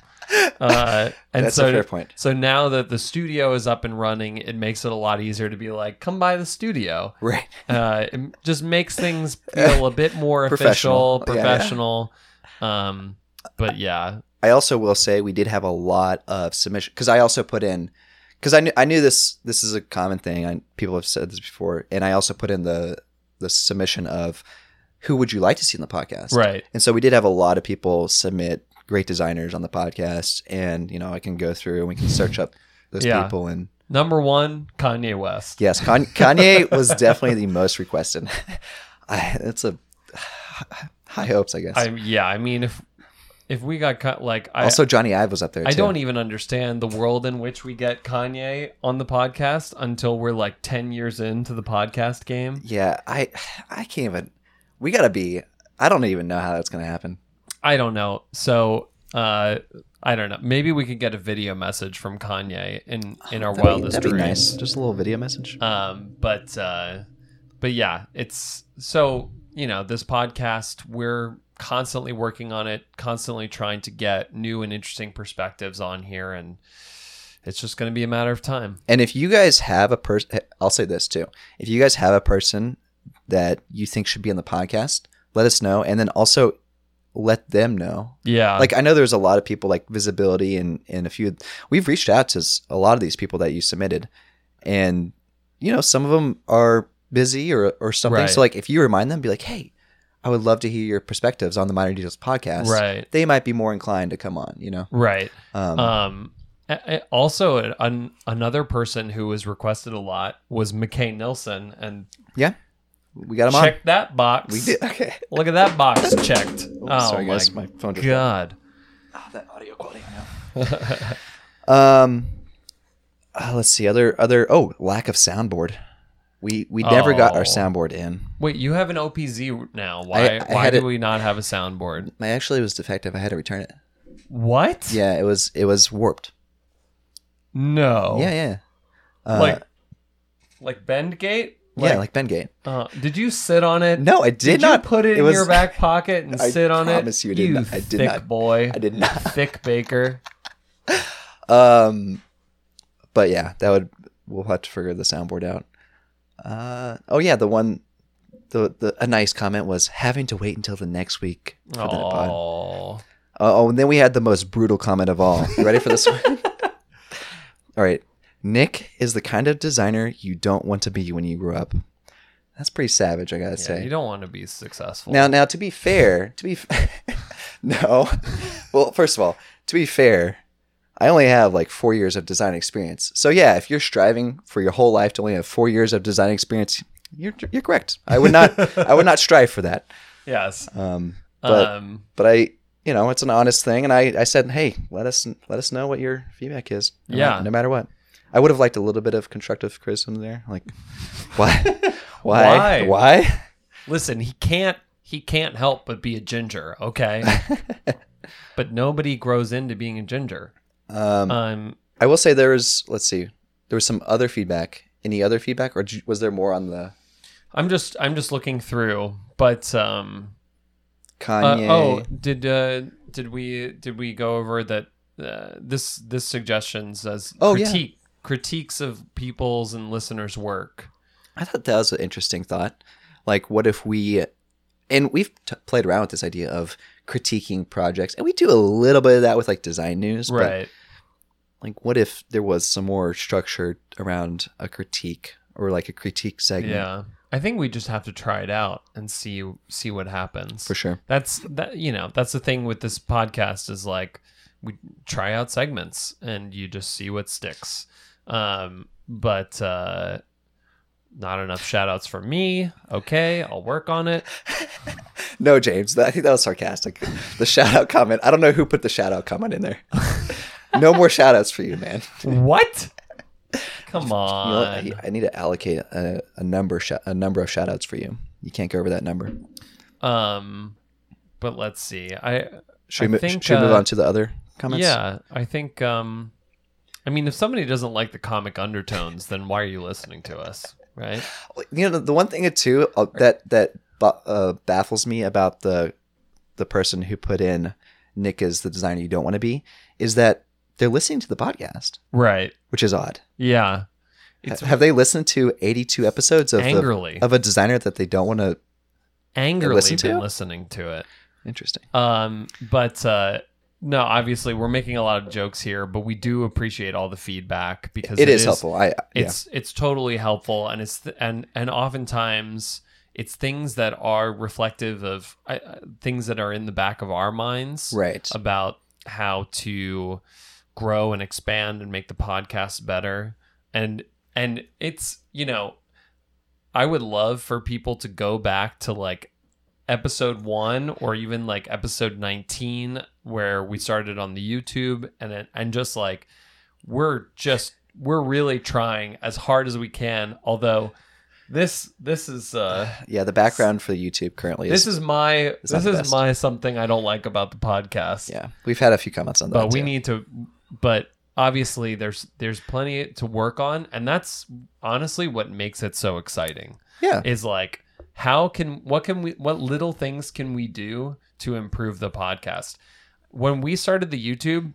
Speaker 2: Uh, and
Speaker 1: That's
Speaker 2: so,
Speaker 1: a fair point.
Speaker 2: so now that the studio is up and running, it makes it a lot easier to be like, come by the studio.
Speaker 1: Right.
Speaker 2: Uh, it just makes things feel a bit more official,
Speaker 1: Professional. Yeah, yeah.
Speaker 2: professional. Um, but yeah,
Speaker 1: I also will say we did have a lot of submission because I also put in because I knew I knew this this is a common thing. I, people have said this before, and I also put in the the submission of who would you like to see in the podcast,
Speaker 2: right.
Speaker 1: And so we did have a lot of people submit great designers on the podcast, and you know I can go through and we can search up those
Speaker 2: Yeah.
Speaker 1: people and
Speaker 2: Number one, Kanye West.
Speaker 1: yes, Kan- Kanye was definitely the most requested. I, that's a High hopes, I guess.
Speaker 2: I yeah, I mean if if we got cut like I
Speaker 1: also, Jony Ive was up there.
Speaker 2: I
Speaker 1: too.
Speaker 2: don't even understand the world in which we get Kanye on the podcast until we're like 10 years into the podcast game.
Speaker 1: Yeah, I I can't even. We gotta be. I don't even know how that's gonna happen.
Speaker 2: I don't know. So, uh I don't know. Maybe we could get a video message from Kanye in in our
Speaker 1: That'd be-
Speaker 2: wildest
Speaker 1: that'd be
Speaker 2: dreams.
Speaker 1: nice. Just a little video message.
Speaker 2: Um, but uh, but yeah, it's so you know this podcast we're constantly working on it, constantly trying to get new and interesting perspectives on here, and it's just going to be a matter of time.
Speaker 1: And if you guys have a person, I'll say this too. If you guys have a person that you think should be on the podcast, let us know, and then also let them know.
Speaker 2: Yeah,
Speaker 1: Like I know there's a lot of people like visibility and and a few. We've reached out to a lot of these people that you submitted, and you know some of them are busy or or something.
Speaker 2: Right.
Speaker 1: So like if you remind them, be like, hey, I would love to hear your perspectives on the Minor Details podcast.
Speaker 2: right,
Speaker 1: They might be more inclined to come on. You know.
Speaker 2: right.
Speaker 1: Um,
Speaker 2: Um, also, an, another person who was requested a lot was McKay Nilsson, and
Speaker 1: yeah, we got them on.
Speaker 2: check that box.
Speaker 1: We did. Okay.
Speaker 2: Look at that box checked.
Speaker 1: Oh,
Speaker 2: oh
Speaker 1: sorry,
Speaker 2: my
Speaker 1: guys. My phone just
Speaker 2: god.
Speaker 1: Oh, that audio quality. um, uh, let's see. Other other. Oh, lack of soundboard. We we never got our
Speaker 2: Oh.
Speaker 1: soundboard in.
Speaker 2: Wait, you have an OP-Z now. Why?
Speaker 1: I
Speaker 2: why
Speaker 1: had
Speaker 2: do
Speaker 1: it-
Speaker 2: we not have a soundboard?
Speaker 1: I actually was defective. I had to return it.
Speaker 2: What?
Speaker 1: Yeah, it was it was warped.
Speaker 2: No.
Speaker 1: Yeah, yeah. Uh,
Speaker 2: like, like Bendgate.
Speaker 1: yeah, like Bendgate.
Speaker 2: Uh, did you sit on it?
Speaker 1: No, I did,
Speaker 2: Did,
Speaker 1: not
Speaker 2: you put it,
Speaker 1: it
Speaker 2: in
Speaker 1: was-
Speaker 2: your back pocket and
Speaker 1: I
Speaker 2: sit on it?
Speaker 1: promise you I did not- I did
Speaker 2: thick
Speaker 1: not.
Speaker 2: boy.
Speaker 1: I did not.
Speaker 2: Thick baker.
Speaker 1: Um, but yeah, that would we'll have to figure the soundboard out. Uh, oh yeah, the one, the the a nice comment was having to wait until the next week for the pod.
Speaker 2: Oh.
Speaker 1: Oh, and then we had the most brutal comment of all. You ready for this one? all right. Nick is the kind of designer you don't want to be when you grow up. That's pretty savage, I gotta
Speaker 2: Yeah,
Speaker 1: say.
Speaker 2: you don't want to be successful.
Speaker 1: Now, now to be fair, to be f- no. Well, first of all, to be fair, I only have like four years of design experience. So yeah, if you're striving for your whole life to only have four years of design experience, you're you're correct. I would not I would not strive for that.
Speaker 2: yes.
Speaker 1: Um, but
Speaker 2: um.
Speaker 1: but I you know it's an honest thing, and I I said hey let us let us know what your feedback is. no
Speaker 2: Yeah.
Speaker 1: ma- no matter what. I would have liked a little bit of constructive criticism there, like why why
Speaker 2: Why?
Speaker 1: why.
Speaker 2: Listen, he can't. He can't help but be a ginger. Okay. but nobody grows into being a ginger.
Speaker 1: Um,
Speaker 2: Um.
Speaker 1: I will say there was let's see, there was some other feedback. Any other feedback, or was there more on the
Speaker 2: I'm just. I'm just looking through. But um. Uh,
Speaker 1: Kanye?
Speaker 2: oh, did uh, did we did we go over that? Uh, this this suggestion says
Speaker 1: Oh, yeah.
Speaker 2: critiques of people's and listeners' work.
Speaker 1: I thought that was an interesting thought. Like, what if we, and we've t- played around with this idea of critiquing projects, and we do a little bit of that with like design news, but
Speaker 2: Right.
Speaker 1: Like, what if there was some more structure around a critique or like a critique segment?
Speaker 2: Yeah. I think we just have to try it out and see see what happens.
Speaker 1: for sure.
Speaker 2: That's that you know, that's the thing with this podcast is like we try out segments and you just see what sticks. Um but uh not enough shout outs for me. Okay, I'll work on it.
Speaker 1: No, James, that, I think that was sarcastic. The shout out comment. I don't know who put the shout out comment in there. no more shout outs for you, man.
Speaker 2: What? Come
Speaker 1: You know,
Speaker 2: on.
Speaker 1: I, I need to allocate a, a number sh- a number of shout outs for you. You can't go over that number.
Speaker 2: Um but let's see. I
Speaker 1: Should
Speaker 2: I
Speaker 1: we,
Speaker 2: think,
Speaker 1: should we move
Speaker 2: uh,
Speaker 1: on to the other comments?
Speaker 2: Yeah, I think um I mean if somebody doesn't like the comic undertones, then why are you listening to us? Right?
Speaker 1: you know the one thing too uh, that that uh, baffles me about the the person who put in Nick is the designer you don't want to be is that they're listening to the podcast,
Speaker 2: Right.
Speaker 1: which is odd.
Speaker 2: Yeah. It's
Speaker 1: Have they listened to 82 episodes of the,
Speaker 2: angrily.
Speaker 1: of a designer that they don't want to?
Speaker 2: angrily
Speaker 1: listen to?
Speaker 2: been listening to it.
Speaker 1: Interesting.
Speaker 2: Um, but uh, no, obviously we're making a lot of jokes here, but we do appreciate all the feedback because
Speaker 1: it is, helpful. I yeah.
Speaker 2: It's it's totally helpful, and it's th- and and oftentimes it's things that are reflective of uh, uh, things that are in the back of our minds
Speaker 1: right.
Speaker 2: about how to grow and expand and make the podcast better and and it's you know i would love for people to go back to like episode one or even like episode 19 where we started on the YouTube and then and just like we're just we're really trying as hard as we can although this this is uh
Speaker 1: Yeah, the background for the YouTube currently
Speaker 2: this is my
Speaker 1: It's not
Speaker 2: this is my something I don't like about the podcast.
Speaker 1: yeah, we've had a few comments on that.
Speaker 2: but we
Speaker 1: too.
Speaker 2: need to but obviously there's there's plenty to work on and that's honestly what makes it so exciting
Speaker 1: Yeah,
Speaker 2: is like how can what can we what little things can we do to improve the podcast when we started the youtube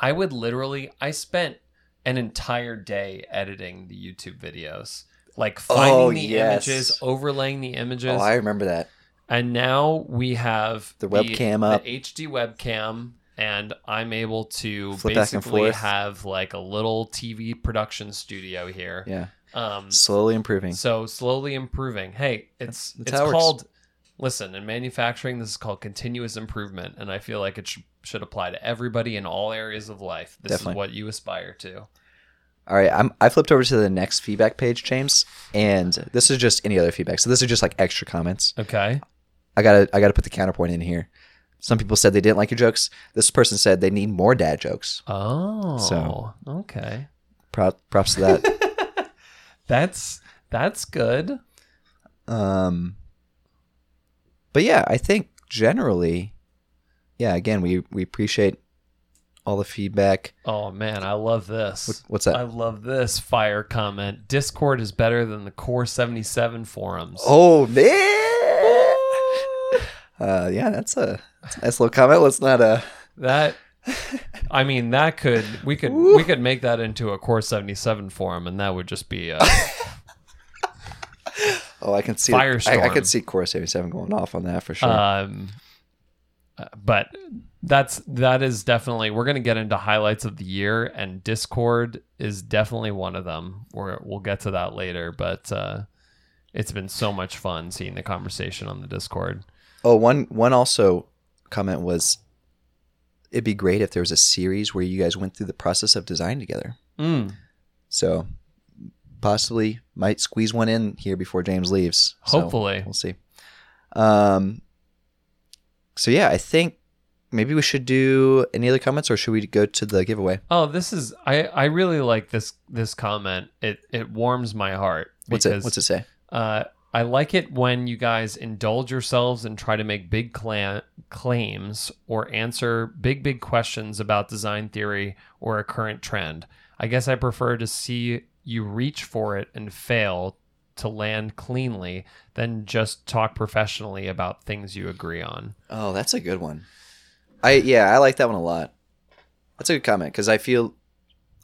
Speaker 2: i would literally i spent an entire day editing the youtube videos like oh, finding
Speaker 1: Oh,
Speaker 2: the
Speaker 1: yes.
Speaker 2: images overlaying the images
Speaker 1: oh, I remember that.
Speaker 2: and now we have
Speaker 1: The webcam up.
Speaker 2: the HD webcam, and I'm able to
Speaker 1: Flip
Speaker 2: basically have like a little TV production studio here.
Speaker 1: Yeah,
Speaker 2: Um,
Speaker 1: slowly improving.
Speaker 2: so slowly improving. Hey, it's
Speaker 1: That's
Speaker 2: it's
Speaker 1: it
Speaker 2: called. Listen, in manufacturing, this is called continuous improvement, and I feel like it sh- should apply to everybody in all areas of life. This
Speaker 1: Definitely.
Speaker 2: is what you aspire to.
Speaker 1: All right, I'm, I flipped over to the next feedback page, James, and this is just any other feedback. So this is just like extra comments.
Speaker 2: Okay.
Speaker 1: I gotta I gotta put the counterpoint in here. Some people said they didn't like your jokes. This person said they need more dad jokes.
Speaker 2: Oh.
Speaker 1: So-
Speaker 2: okay.
Speaker 1: Pro- props to that.
Speaker 2: That's that's good.
Speaker 1: um, but yeah, I think generally, yeah. Again, we we appreciate all the feedback.
Speaker 2: Oh man, I love this.
Speaker 1: What, what's that?
Speaker 2: I love this fire comment. Discord is better than the Core 77 forums.
Speaker 1: oh man. Uh, yeah, that's a, that's a nice little comment. Let's not uh.
Speaker 2: That I mean, that could we could we could make that into a Core 77 forum and that would just be uh
Speaker 1: Oh, I can see. I, I
Speaker 2: Firestorm.
Speaker 1: could see Core seventy seven going off on that for sure.
Speaker 2: um uh, but that's that is definitely we're going to get into highlights of the year and Discord is definitely one of them. We're, we'll get to that later, but uh it's been so much fun seeing the conversation on the Discord.
Speaker 1: Oh, one one also comment was, it'd be great if there was a series where you guys went through the process of design together.
Speaker 2: Mm.
Speaker 1: So possibly might squeeze one in here before James leaves. So
Speaker 2: Hopefully.
Speaker 1: we'll see. Um. So yeah, I think maybe we should do any other comments, or should we go to the giveaway?
Speaker 2: Oh, this is I I really like this this comment. It it warms my heart
Speaker 1: What's it? What's it say?
Speaker 2: uh I like it when you guys indulge yourselves and try to make big cla- claims or answer big big questions about design theory or a current trend. I guess I prefer to see you reach for it and fail to land cleanly than just talk professionally about things you agree on.
Speaker 1: Oh, that's a good one. I yeah, I like that one a lot. That's a good comment because I feel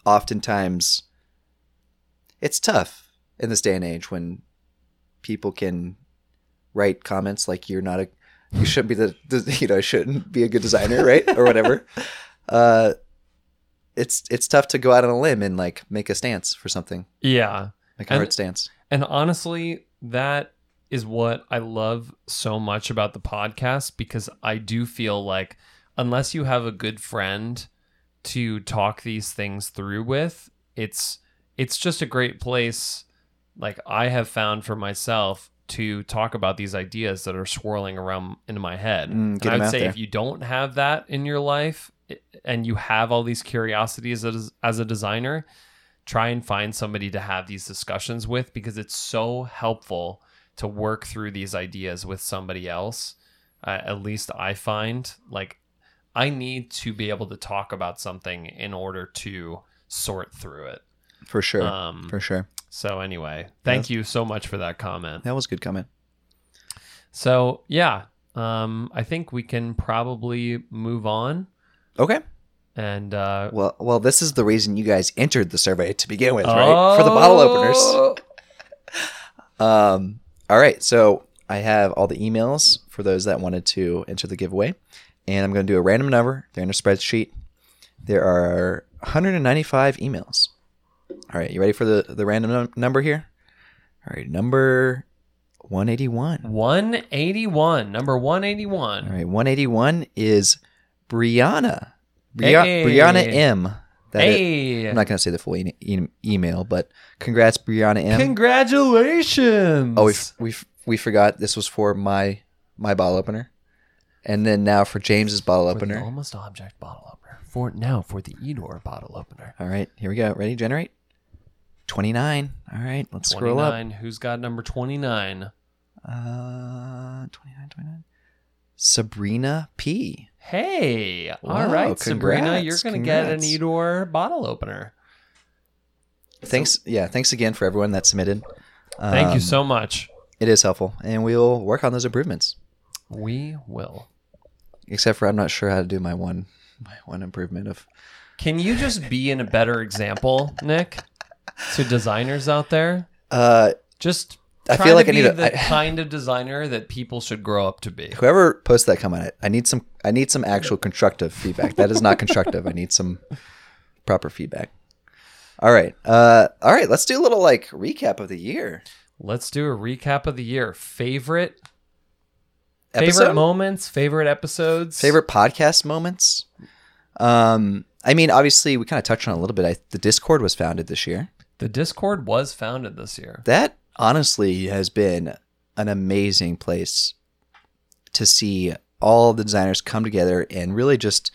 Speaker 1: oftentimes it's tough in this day and age when people can write comments like you're not a you shouldn't be the, you know shouldn't be a good designer right or whatever. Uh, it's it's tough to go out on a limb and like make a stance for something,
Speaker 2: Yeah.
Speaker 1: make a
Speaker 2: And-
Speaker 1: hard stance.
Speaker 2: And honestly, that is what I love so much about the podcast because I do feel like unless you have a good friend to talk these things through with, it's it's just a great place like I have found for myself to talk about these ideas that are swirling around in my head.
Speaker 1: Mm,
Speaker 2: and I'd say
Speaker 1: there.
Speaker 2: if you don't have that in your life and you have all these curiosities as, as a designer, try and find somebody to have these discussions with because it's so helpful to work through these ideas with somebody else. Uh, at least I find like I need to be able to talk about something in order to sort through it.
Speaker 1: For sure,
Speaker 2: Um,
Speaker 1: for sure.
Speaker 2: So anyway, thank you so much for that comment.
Speaker 1: That was a good comment.
Speaker 2: So yeah, um, I think we can probably move on
Speaker 1: Okay.
Speaker 2: and uh,
Speaker 1: Well, well, this is the reason you guys entered the survey to begin with, right? For the bottle openers.
Speaker 2: Oh!
Speaker 1: Um, all right, so I have all the emails for those that wanted to enter the giveaway, and I'm going to do a random number. They're in a spreadsheet. There are 195 emails. All right, you ready for the the random num- number here? All right, number 181.
Speaker 2: 181, number 181.
Speaker 1: All right, 181 is Brianna. Bria-
Speaker 2: Hey.
Speaker 1: Brianna M. That
Speaker 2: Hey,
Speaker 1: I'm not going to say the full e- e- email, but congrats, Brianna M.
Speaker 2: congratulations!
Speaker 1: Oh, we, f- we, f- we forgot this was for my my bottle opener, and then now for James's bottle
Speaker 2: For
Speaker 1: opener.
Speaker 2: almost object bottle opener. For now, for the Edor bottle opener.
Speaker 1: All right, here we go. Ready? Generate. Twenty nine. All right, let's scroll up.
Speaker 2: 29. Who's got number 29?
Speaker 1: Uh, 29, 29. Sabrina P.
Speaker 2: Hey. All
Speaker 1: Wow,
Speaker 2: right, Sabrina,
Speaker 1: congrats,
Speaker 2: you're going to get an
Speaker 1: congrats.
Speaker 2: Edor bottle opener.
Speaker 1: Thanks. yeah, thanks again for everyone that submitted.
Speaker 2: Thank you
Speaker 1: Um,
Speaker 2: so much.
Speaker 1: It is helpful, and we'll work on those improvements.
Speaker 2: We will.
Speaker 1: Except for I'm not sure how to do my one, my one improvement of.
Speaker 2: Can you just be in a better example, Nick, to designers out there?
Speaker 1: Uh,
Speaker 2: Just
Speaker 1: I feel like
Speaker 2: to
Speaker 1: I need
Speaker 2: be
Speaker 1: a-
Speaker 2: the
Speaker 1: I-
Speaker 2: kind of designer that people should grow up to be.
Speaker 1: whoever posted that comment, I need some. I need some actual constructive feedback. That is not constructive. I need some proper feedback. All right. Uh, all right. Let's do a little like recap of the year.
Speaker 2: Let's do a recap of the year. Favorite
Speaker 1: Episode?
Speaker 2: favorite moments, favorite episodes,
Speaker 1: favorite podcast moments. Um, I mean, obviously, we kind of touched on a little bit. I, the Discord was founded this year.
Speaker 2: The Discord was founded this year.
Speaker 1: That honestly has been an amazing place to see all the designers come together and really just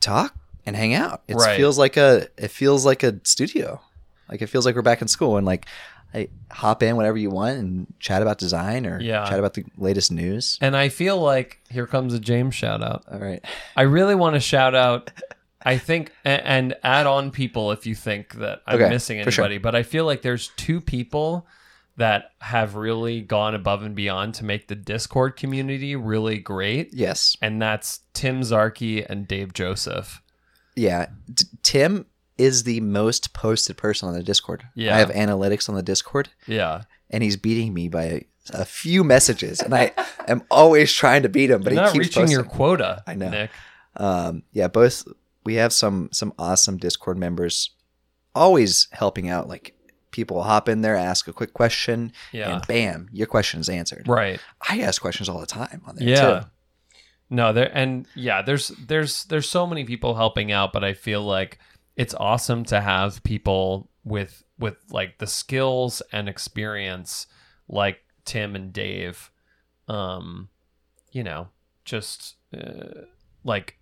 Speaker 1: talk and hang out. It
Speaker 2: Right.
Speaker 1: feels like a it feels like a studio. Like it feels like we're back in school and like I hop in whenever you want and chat about design or
Speaker 2: Yeah.
Speaker 1: chat about the latest news.
Speaker 2: And I feel like here comes a James shout out.
Speaker 1: All right.
Speaker 2: I really want to shout out. I think and add on people if you think that I'm
Speaker 1: Okay,
Speaker 2: missing
Speaker 1: for sure.
Speaker 2: anybody, but I feel like there's two people that have really gone above and beyond to make the Discord community really great,
Speaker 1: Yes.
Speaker 2: and that's Tim Zarkey and Dave Joseph.
Speaker 1: Yeah. T- Tim is the most posted person on the Discord.
Speaker 2: Yeah.
Speaker 1: I have analytics on the Discord
Speaker 2: Yeah,
Speaker 1: and he's beating me by a, a few messages and I am always trying to beat him, but
Speaker 2: You're
Speaker 1: he
Speaker 2: not
Speaker 1: keeps
Speaker 2: reaching
Speaker 1: posting.
Speaker 2: your quota.
Speaker 1: I know.
Speaker 2: Nick.
Speaker 1: um yeah, both we have some some awesome Discord members always helping out like people hop in there, ask a quick question,
Speaker 2: Yeah.
Speaker 1: and bam, your question is answered.
Speaker 2: Right.
Speaker 1: I ask questions all the time on there
Speaker 2: yeah
Speaker 1: too.
Speaker 2: no there and yeah there's there's there's so many people helping out but i feel like it's awesome to have people with with like the skills and experience like tim and dave um you know just uh, like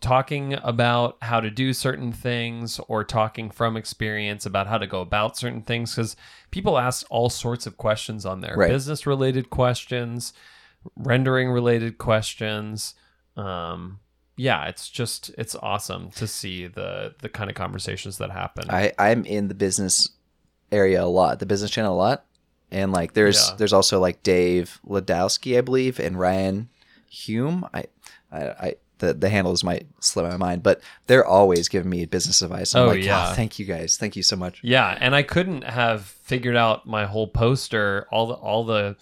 Speaker 2: talking about how to do certain things or talking from experience about how to go about certain things because people ask all sorts of questions on there
Speaker 1: Right.
Speaker 2: business related questions rendering related questions um yeah it's just it's awesome to see the the kind of conversations that happen
Speaker 1: I I'm in the business area a lot, the business channel a lot, and like there's
Speaker 2: Yeah.
Speaker 1: there's also like Dave Ladowski, I believe, and Ryan Hume. I I, I the the handles might slip my mind, but they're always giving me business advice. I'm
Speaker 2: Oh,
Speaker 1: like,
Speaker 2: yeah.
Speaker 1: thank you guys, thank you so much.
Speaker 2: Yeah, and I couldn't have figured out my whole poster, all the all the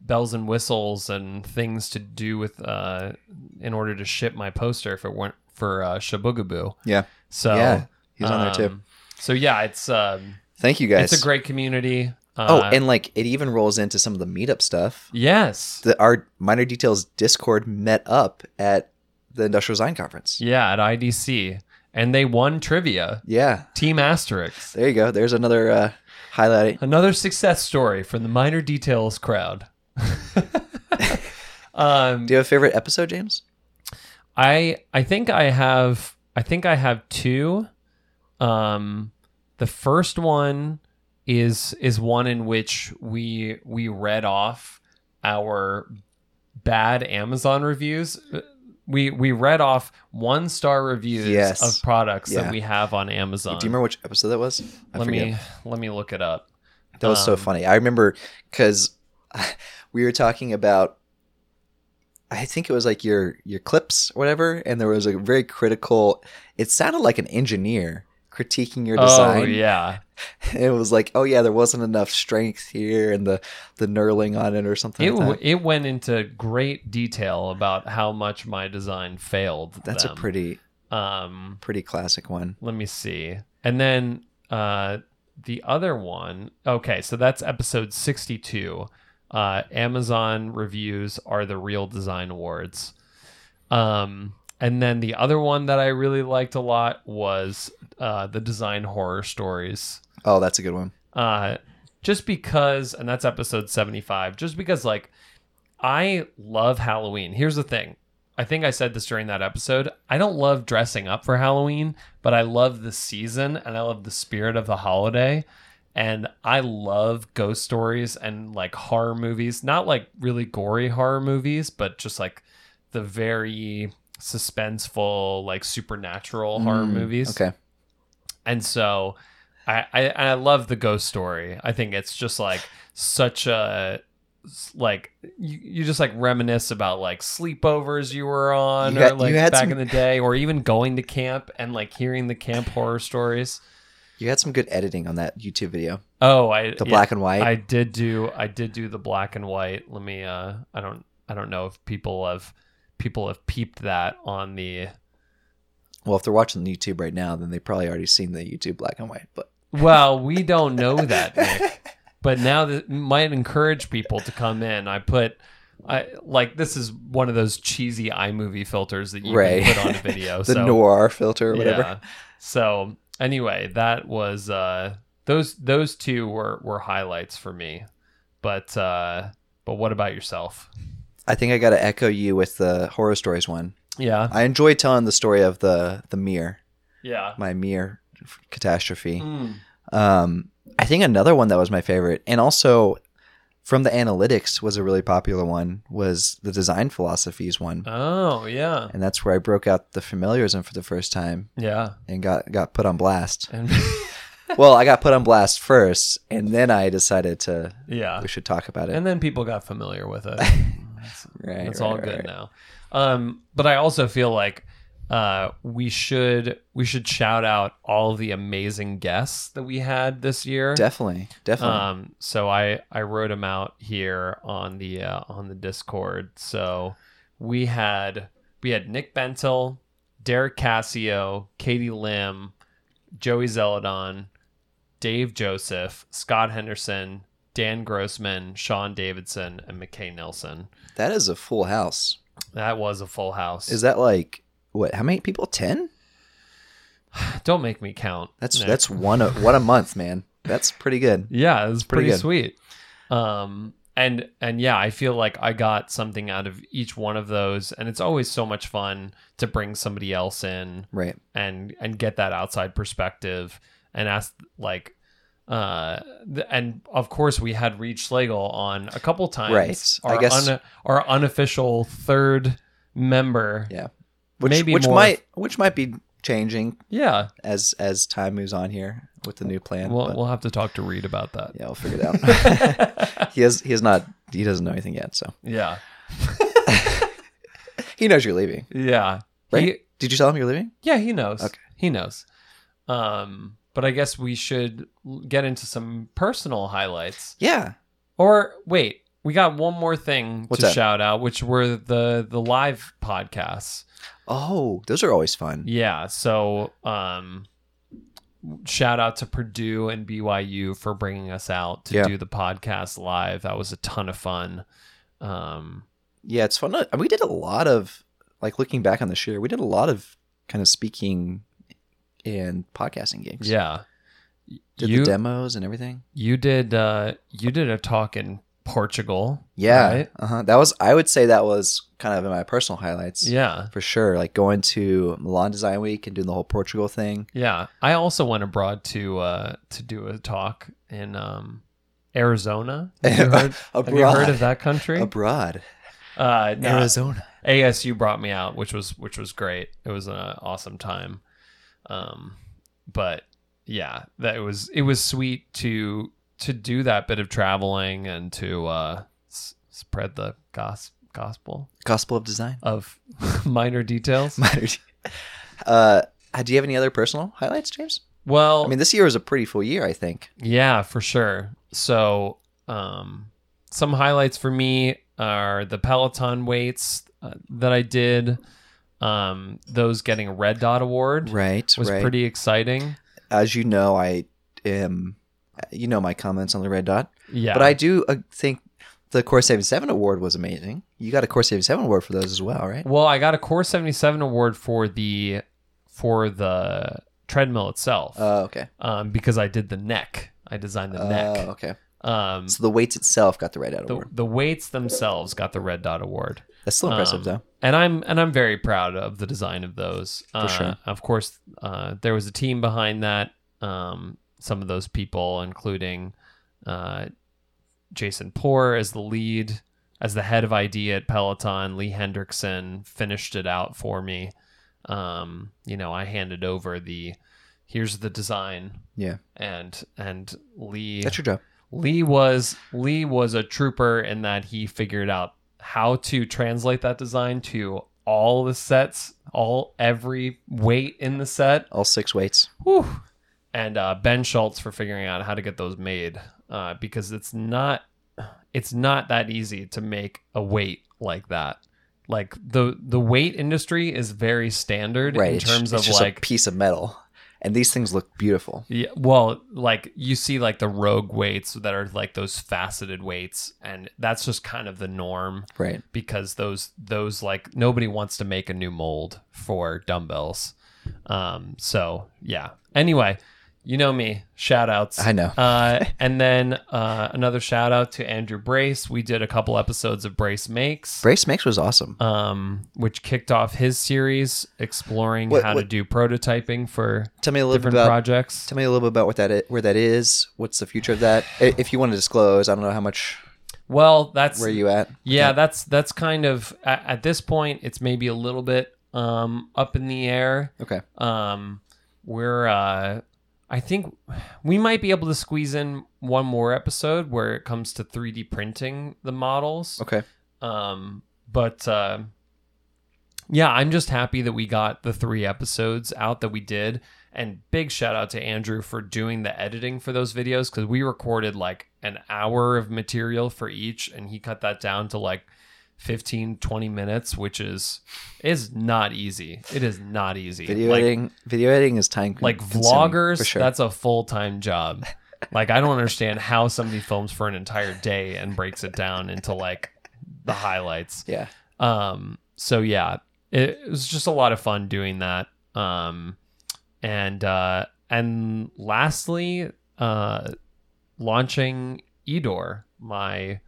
Speaker 2: bells and whistles and things to do with uh in order to ship my poster if it weren't for uh Shabugaboo.
Speaker 1: Yeah,
Speaker 2: So
Speaker 1: Yeah, he's on there too.
Speaker 2: um, So yeah, it's um
Speaker 1: thank you guys.
Speaker 2: it's a great community. Uh,
Speaker 1: oh, and like it even rolls into some of the meetup stuff.
Speaker 2: yes.
Speaker 1: The our minor details Discord met up at the Industrial Design Conference.
Speaker 2: Yeah, at IDC. And they won trivia.
Speaker 1: Yeah,
Speaker 2: Team Asterix.
Speaker 1: there you go. There's another uh, highlight.
Speaker 2: Another success story from the minor details crowd. um,
Speaker 1: Do you have a favorite episode, James?
Speaker 2: I I think I have I think I have two. Um, the first one is is one in which we we read off our bad Amazon reviews. We we read off one star reviews
Speaker 1: Yes.
Speaker 2: of products
Speaker 1: Yeah.
Speaker 2: that we have on Amazon.
Speaker 1: Do you remember which episode that was? I
Speaker 2: let
Speaker 1: forget.
Speaker 2: me let me look it up.
Speaker 1: That was so
Speaker 2: Um,
Speaker 1: funny. I remember because we were talking about. I think it was like your your clips or whatever, and there was a very critical. It sounded like an engineer critiquing your design.
Speaker 2: Oh
Speaker 1: design.
Speaker 2: yeah,
Speaker 1: It was like, oh yeah, there wasn't enough strength here, and the the knurling on it or something.
Speaker 2: it
Speaker 1: like that.
Speaker 2: it went into great detail about how much my design failed.
Speaker 1: That's a pretty
Speaker 2: um
Speaker 1: pretty classic one.
Speaker 2: let me see and then uh the other one okay so that's episode 62 uh amazon reviews are the real design awards um and then the other one that i really liked a lot was uh the design horror stories
Speaker 1: Oh, that's a good one.
Speaker 2: uh just because and that's episode 75 just because like I love Halloween. Here's the thing. I think I said this during that episode. I don't love dressing up for Halloween, but I love the season and I love the spirit of the holiday. And I love ghost stories and like horror movies, not like really gory horror movies, but just like the very suspenseful, like supernatural horror
Speaker 1: Mm,
Speaker 2: movies.
Speaker 1: Okay.
Speaker 2: And so I, I and I love the ghost story. I think it's just like such a like you, you just like reminisce about like sleepovers you were on
Speaker 1: You
Speaker 2: or like back
Speaker 1: some-
Speaker 2: in the day or even going to camp and like hearing the camp horror stories.
Speaker 1: You had some good editing on that YouTube video.
Speaker 2: Oh, I
Speaker 1: The
Speaker 2: yeah,
Speaker 1: black and white.
Speaker 2: I did do I did do the black and white. Let me uh I don't I don't know if people have people have peeped that on the
Speaker 1: well, if they're watching the YouTube right now, then they probably already seen the YouTube black and white. But
Speaker 2: Well, we don't know that, Nick. but now that might encourage people to come in. I put I like this is one of those cheesy iMovie filters that you
Speaker 1: Right.
Speaker 2: put on a video.
Speaker 1: the
Speaker 2: so
Speaker 1: noir filter or whatever.
Speaker 2: Yeah. So anyway, that was uh those those two were were highlights for me. But uh but what about yourself?
Speaker 1: I think I got to echo you with the horror stories one.
Speaker 2: Yeah.
Speaker 1: I enjoy telling the story of the the mirror,
Speaker 2: Yeah.
Speaker 1: my mirror catastrophe.
Speaker 2: Mm.
Speaker 1: Um, I think another one that was my favorite, and also from the analytics was a really popular one, was the design philosophies one,
Speaker 2: Oh, yeah.
Speaker 1: and that's where I broke out the familiarism for the first time
Speaker 2: Yeah.
Speaker 1: and got got put on blast.
Speaker 2: And
Speaker 1: well, I got put on blast first, and then I decided to
Speaker 2: yeah.
Speaker 1: we should talk about it.
Speaker 2: And then people got familiar with it.
Speaker 1: right,
Speaker 2: It's
Speaker 1: right,
Speaker 2: all
Speaker 1: right,
Speaker 2: good
Speaker 1: right.
Speaker 2: now. Um, but I also feel like uh, we should we should shout out all the amazing guests that we had this year.
Speaker 1: Definitely, definitely.
Speaker 2: Um, so I I wrote them out here on the uh, on the Discord. So we had we had Nick Bentel, Derek Cassio, Katie Lim, Joey Zeladon, Dave Joseph, Scott Henderson, Dan Grossman, Sean Davidson, and McKay Nelson.
Speaker 1: that is a full house.
Speaker 2: That was a full house.
Speaker 1: Is that like what? How many people? Ten?
Speaker 2: Don't make me count.
Speaker 1: That's
Speaker 2: Nick.
Speaker 1: that's one a, one a month, man. That's pretty good.
Speaker 2: Yeah, it was
Speaker 1: pretty
Speaker 2: pretty,
Speaker 1: good.
Speaker 2: sweet. Um, and and yeah, I feel like I got something out of each one of those, and it's always so much fun to bring somebody else in
Speaker 1: Right.
Speaker 2: and and get that outside perspective and ask like. Uh, and of course we had Reed Schlegel on a couple times.
Speaker 1: Right. I guess-
Speaker 2: un- our unofficial third member.
Speaker 1: Yeah. Which
Speaker 2: Maybe
Speaker 1: which might which might be changing
Speaker 2: Yeah.
Speaker 1: as as time moves on here with the new plan.
Speaker 2: We'll
Speaker 1: but
Speaker 2: we'll have to talk to Reed about that.
Speaker 1: yeah, we'll figure it out. he has he has not he doesn't know anything yet, so
Speaker 2: Yeah.
Speaker 1: he knows you're leaving.
Speaker 2: Yeah.
Speaker 1: Right?
Speaker 2: He-
Speaker 1: Did you tell him you're leaving?
Speaker 2: Yeah, he knows.
Speaker 1: Okay.
Speaker 2: He knows. Um, but I guess we should get into some personal highlights.
Speaker 1: Yeah.
Speaker 2: Or wait, we got one more thing
Speaker 1: What's
Speaker 2: to
Speaker 1: that?
Speaker 2: shout out, which were the the live podcasts.
Speaker 1: Oh, those are always fun.
Speaker 2: Yeah, so um shout out to Purdue and BYU for bringing us out to
Speaker 1: Yeah.
Speaker 2: do the podcast live. That was a ton of fun. Um
Speaker 1: Yeah, it's fun. to- We did a lot of like looking back on this year. We did a lot of kind of speaking and podcasting gigs.
Speaker 2: yeah.
Speaker 1: did
Speaker 2: you
Speaker 1: the demos and everything.
Speaker 2: you did uh you did a talk in Portugal.
Speaker 1: Yeah,
Speaker 2: right?
Speaker 1: uh-huh. that was. I would say that was kind of in my personal highlights.
Speaker 2: Yeah.
Speaker 1: for sure. Like going to Milan Design Week and doing the whole Portugal thing.
Speaker 2: Yeah, I also went abroad to uh, to do a talk in um, Arizona. Have you, heard, have you heard of that country?
Speaker 1: Abroad,
Speaker 2: Uh, no,
Speaker 1: Arizona.
Speaker 2: ASU brought me out, which was which was great. It was an awesome time. Um, but yeah, that it was it was sweet to to do that bit of traveling and to uh, s- spread the gos- gospel
Speaker 1: Gospel of Design.
Speaker 2: of minor details.
Speaker 1: uh, do you have any other personal highlights, James?
Speaker 2: Well,
Speaker 1: I mean, this year was a pretty full year. I think.
Speaker 2: Yeah, for sure. So, um, some highlights for me are the Peloton weights uh, that I did. Um, those getting a Red Dot Award
Speaker 1: Right.
Speaker 2: was
Speaker 1: right.
Speaker 2: pretty exciting.
Speaker 1: As you know, I am. You know my comments on the red dot,
Speaker 2: Yeah,
Speaker 1: but I do uh, think the Core Seventy Seven Award was amazing. You got a Core Seventy Seven Award for those as well, right?
Speaker 2: well, I got a Core seventy seven award for the for the treadmill itself,
Speaker 1: Oh, okay.
Speaker 2: um, because I did the neck. I designed the
Speaker 1: Oh,
Speaker 2: neck.
Speaker 1: okay.
Speaker 2: Um,
Speaker 1: So the weights itself got the Red Dot
Speaker 2: the,
Speaker 1: Award.
Speaker 2: the weights themselves got the Red Dot Award.
Speaker 1: That's still impressive,
Speaker 2: Um,
Speaker 1: though.
Speaker 2: and I'm and I'm very proud of the design of those. Uh,
Speaker 1: sure.
Speaker 2: Of course, uh, there was a team behind that. Um, some of those people, including uh, Jason Poor as the lead, as the head of ID at Peloton. Lee Hendrickson finished it out for me. Um, you know, I handed over the here's the design,
Speaker 1: Yeah,
Speaker 2: and and Lee
Speaker 1: that's your job.
Speaker 2: Lee was Lee was a trooper in that he figured out how to translate that design to all the sets, all every weight in the set.
Speaker 1: All six weights.
Speaker 2: Whew. And uh, Ben Schultz for figuring out how to get those made uh, because it's not it's not that easy to make a weight like that. Like the the weight industry is very standard
Speaker 1: Right.
Speaker 2: in
Speaker 1: it's,
Speaker 2: terms
Speaker 1: it's
Speaker 2: of
Speaker 1: just
Speaker 2: like
Speaker 1: a piece of metal, and these things look beautiful.
Speaker 2: yeah, well, like you see like the rogue weights that are like those faceted weights and that's just kind of the norm
Speaker 1: Right.
Speaker 2: because those those like nobody wants to make a new mold for dumbbells. Um so, yeah. Anyway, you know me, shout outs.
Speaker 1: I know.
Speaker 2: Uh and then uh another shout out to Andrew Brace. We did a couple episodes of Brace Makes.
Speaker 1: Brace Makes was awesome.
Speaker 2: um, which kicked off his series exploring
Speaker 1: What-
Speaker 2: how to
Speaker 1: what-
Speaker 2: do prototyping for
Speaker 1: Tell me a little
Speaker 2: different
Speaker 1: bit about.
Speaker 2: projects.
Speaker 1: Tell me a little bit about what that where that is. What's the future of that? I- If you want to disclose, I don't know how much.
Speaker 2: Well, that's
Speaker 1: Where are you at?
Speaker 2: yeah, that's that's kind of at, at this point it's maybe a little bit um up in the air.
Speaker 1: Okay.
Speaker 2: Um we're uh I think we might be able to squeeze in one more episode where it comes to 3D printing the models.
Speaker 1: Okay.
Speaker 2: Um but uh yeah, I'm just happy that we got the 3 episodes out that we did and big shout out to Andrew for doing the editing for those videos cuz we recorded like an hour of material for each and he cut that down to like 15 20 minutes which is is not easy. It is not easy.
Speaker 1: Video
Speaker 2: like,
Speaker 1: editing. Video editing is time. Consuming.
Speaker 2: Like
Speaker 1: vloggers sure.
Speaker 2: that's a full-time job like i don't understand how somebody films for an entire day and breaks it down into like the highlights
Speaker 1: yeah.
Speaker 2: um so yeah it, it was just a lot of fun doing that um and uh and lastly uh launching edor my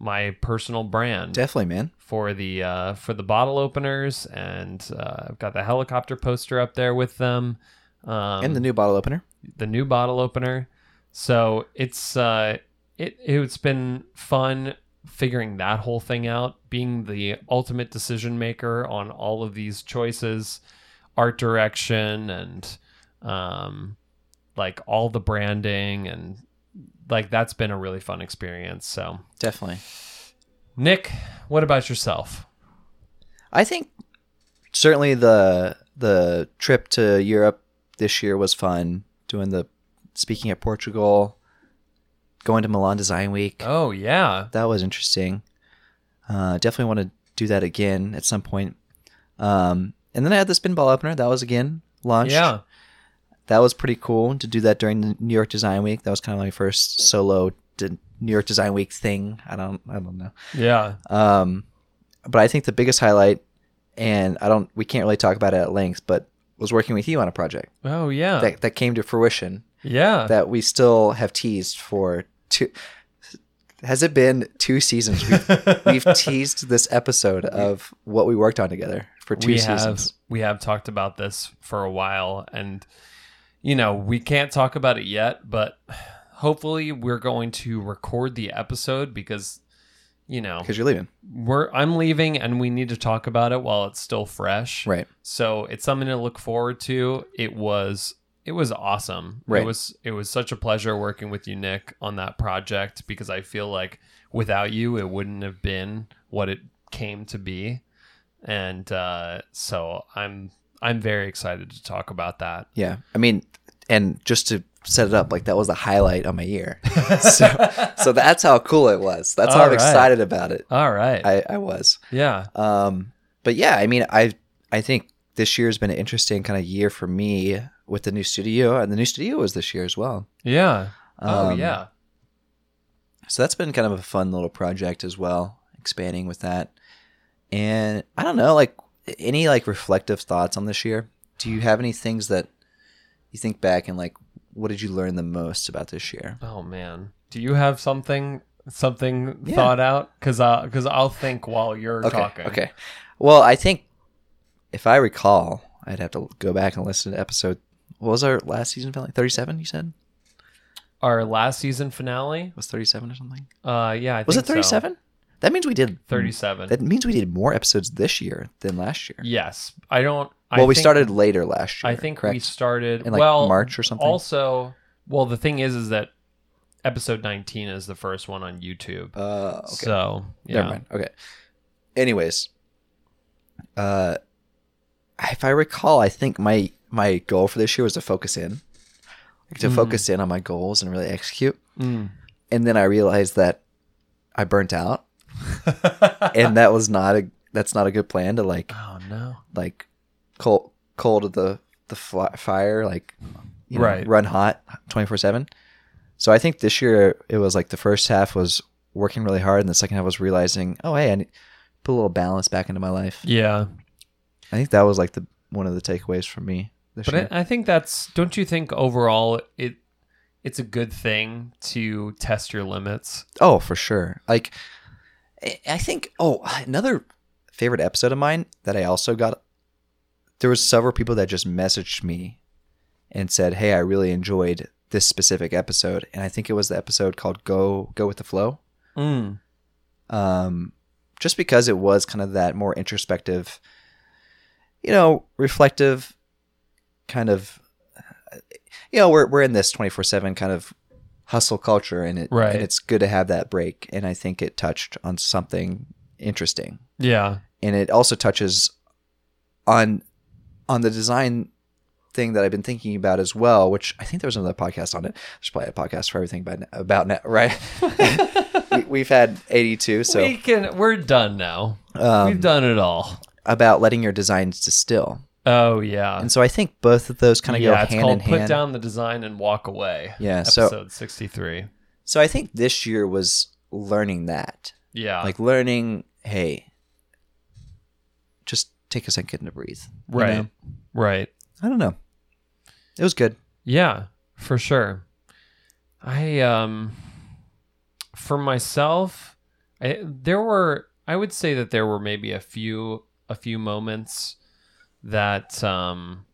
Speaker 2: my personal brand
Speaker 1: Definitely, man.
Speaker 2: for the uh, for the bottle openers, and uh, I've got the helicopter poster up there with them, um,
Speaker 1: and the new bottle opener.
Speaker 2: the new bottle opener. So it's uh, it it's been fun figuring that whole thing out, being the ultimate decision maker on all of these choices, art direction, and um, like all the branding and like that's been a really fun experience. So
Speaker 1: Definitely.
Speaker 2: Nick, what about yourself?
Speaker 1: I think certainly the the trip to Europe this year was fun. Doing the speaking at Portugal, going to Milan Design Week.
Speaker 2: Oh yeah,
Speaker 1: That was interesting. Uh, definitely want to do that again at some point. Um, and then I had the spin ball opener. That was again launched.
Speaker 2: yeah,
Speaker 1: That was pretty cool to do that during the New York Design Week. That was kind of my first solo New York Design Week thing. I don't I don't know.
Speaker 2: yeah.
Speaker 1: Um, but I think the biggest highlight, and I don't, we can't really talk about it at length, but was working with you on a project
Speaker 2: Oh yeah,
Speaker 1: that, that came to fruition
Speaker 2: yeah.
Speaker 1: that we still have teased for two. Has it been two seasons? We've, we've teased this episode of what we worked on together for two
Speaker 2: we
Speaker 1: seasons.
Speaker 2: have we have talked about this for a while, and you know we can't talk about it yet, but hopefully we're going to record the episode because you know
Speaker 1: Because you're leaving,
Speaker 2: we're I'm leaving and we need to talk about it while it's still fresh.
Speaker 1: right?
Speaker 2: So it's something to look forward to. It was it was awesome.
Speaker 1: Right.
Speaker 2: It was it was such a pleasure working with you, Nick, on that project because I feel like without you it wouldn't have been what it came to be. And uh, so I'm I'm very excited to talk about that.
Speaker 1: Yeah, I mean, and just to set it up, like that was the highlight on my year. so, so that's how cool it was. That's how
Speaker 2: All
Speaker 1: I'm
Speaker 2: right.
Speaker 1: excited about it.
Speaker 2: All right.
Speaker 1: I, I was.
Speaker 2: yeah.
Speaker 1: Um, but yeah, I mean, I I think this year has been an interesting kind of year for me with the new studio, and the new studio was this year as well.
Speaker 2: Yeah. oh
Speaker 1: Um,
Speaker 2: yeah.
Speaker 1: So that's been kind of a fun little project as well, expanding with that. And I don't know, like any like reflective thoughts on this year. Do you have any things that you think back and like what did you learn the most about this year?
Speaker 2: Oh man, do you have something something
Speaker 1: Yeah.
Speaker 2: thought out? Because because I'll think while you're
Speaker 1: Okay.
Speaker 2: talking.
Speaker 1: Okay. Well, I think if I recall, I'd have to go back and listen to episode. What was our last season finale? Thirty-seven. You said
Speaker 2: Our last season finale.
Speaker 1: was thirty-seven or something.
Speaker 2: Uh, yeah, I
Speaker 1: Was it
Speaker 2: so.
Speaker 1: That means we did
Speaker 2: Thirty-seven.
Speaker 1: That means we did more episodes this year than last year.
Speaker 2: yes, I don't.
Speaker 1: Well,
Speaker 2: I
Speaker 1: we
Speaker 2: think-
Speaker 1: started later last year.
Speaker 2: I think
Speaker 1: correct?
Speaker 2: we started
Speaker 1: In, like,
Speaker 2: well
Speaker 1: March or something?
Speaker 2: Also, well, the thing is, is that episode nineteen is the first one on YouTube.
Speaker 1: Uh, okay.
Speaker 2: So yeah,
Speaker 1: Never mind. Okay. Anyways, uh, if I recall, I think my my goal for this year was to focus in, like to
Speaker 2: Mm.
Speaker 1: focus in on my goals and really execute.
Speaker 2: Mm.
Speaker 1: And then I realized that I burnt out, and that was not a that's not a good plan to like
Speaker 2: oh no.
Speaker 1: like cold cold of the the fly, fire like you know,
Speaker 2: Right.
Speaker 1: run hot 24/7 so i think this year it was like the first half was working really hard and the second half was realizing oh hey i need put a little balance back into my life
Speaker 2: Yeah,
Speaker 1: i think that was like the one of the takeaways for me this
Speaker 2: but
Speaker 1: year
Speaker 2: I, I think that's. Don't you think overall it it's a good thing to test your limits?
Speaker 1: oh for sure like I- think oh another favorite episode of mine that i also got there was several people that just messaged me and said hey i really enjoyed this specific episode and i think it was the episode called go go with the flow
Speaker 2: Mm.
Speaker 1: um, just because it was kind of that more introspective, you know, reflective kind of, you know, we're we're in this twenty four seven kind of hustle culture, and it
Speaker 2: Right.
Speaker 1: and it's good to have that break. And I think it touched on something interesting,
Speaker 2: Yeah.
Speaker 1: and it also touches on on the design thing that I've been thinking about as well, which I think there was another podcast on it. There's probably a podcast for everything about about net, right? we, we've had 82, so
Speaker 2: we can. We're done now.
Speaker 1: um,
Speaker 2: We've done it all.
Speaker 1: about letting your designs distill.
Speaker 2: Oh yeah.
Speaker 1: And so I think both of those kind of
Speaker 2: yeah,
Speaker 1: go
Speaker 2: it's
Speaker 1: hand
Speaker 2: called
Speaker 1: in
Speaker 2: "Put. Down the Design and Walk Away."
Speaker 1: Yeah, so-
Speaker 2: episode sixty-three.
Speaker 1: So I think this year was learning that.
Speaker 2: Yeah,
Speaker 1: Like learning, hey, just take a second to breathe.
Speaker 2: right,
Speaker 1: know?
Speaker 2: right.
Speaker 1: I don't know. It was good.
Speaker 2: Yeah, for sure. I um for myself, I, there were I would say that there were maybe a few a few moments that um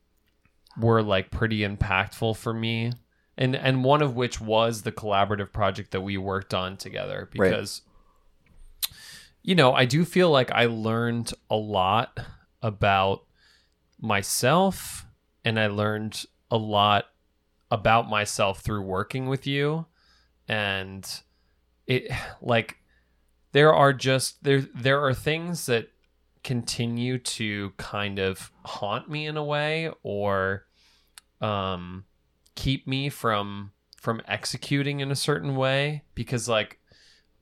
Speaker 2: were like pretty impactful for me. And and one of which was the collaborative project that we worked on together
Speaker 1: Right.
Speaker 2: because you know, I do feel like I learned a lot about myself and I learned a lot about myself through working with you and it like there are just there there are things that continue to kind of haunt me in a way or um keep me from from executing in a certain way because like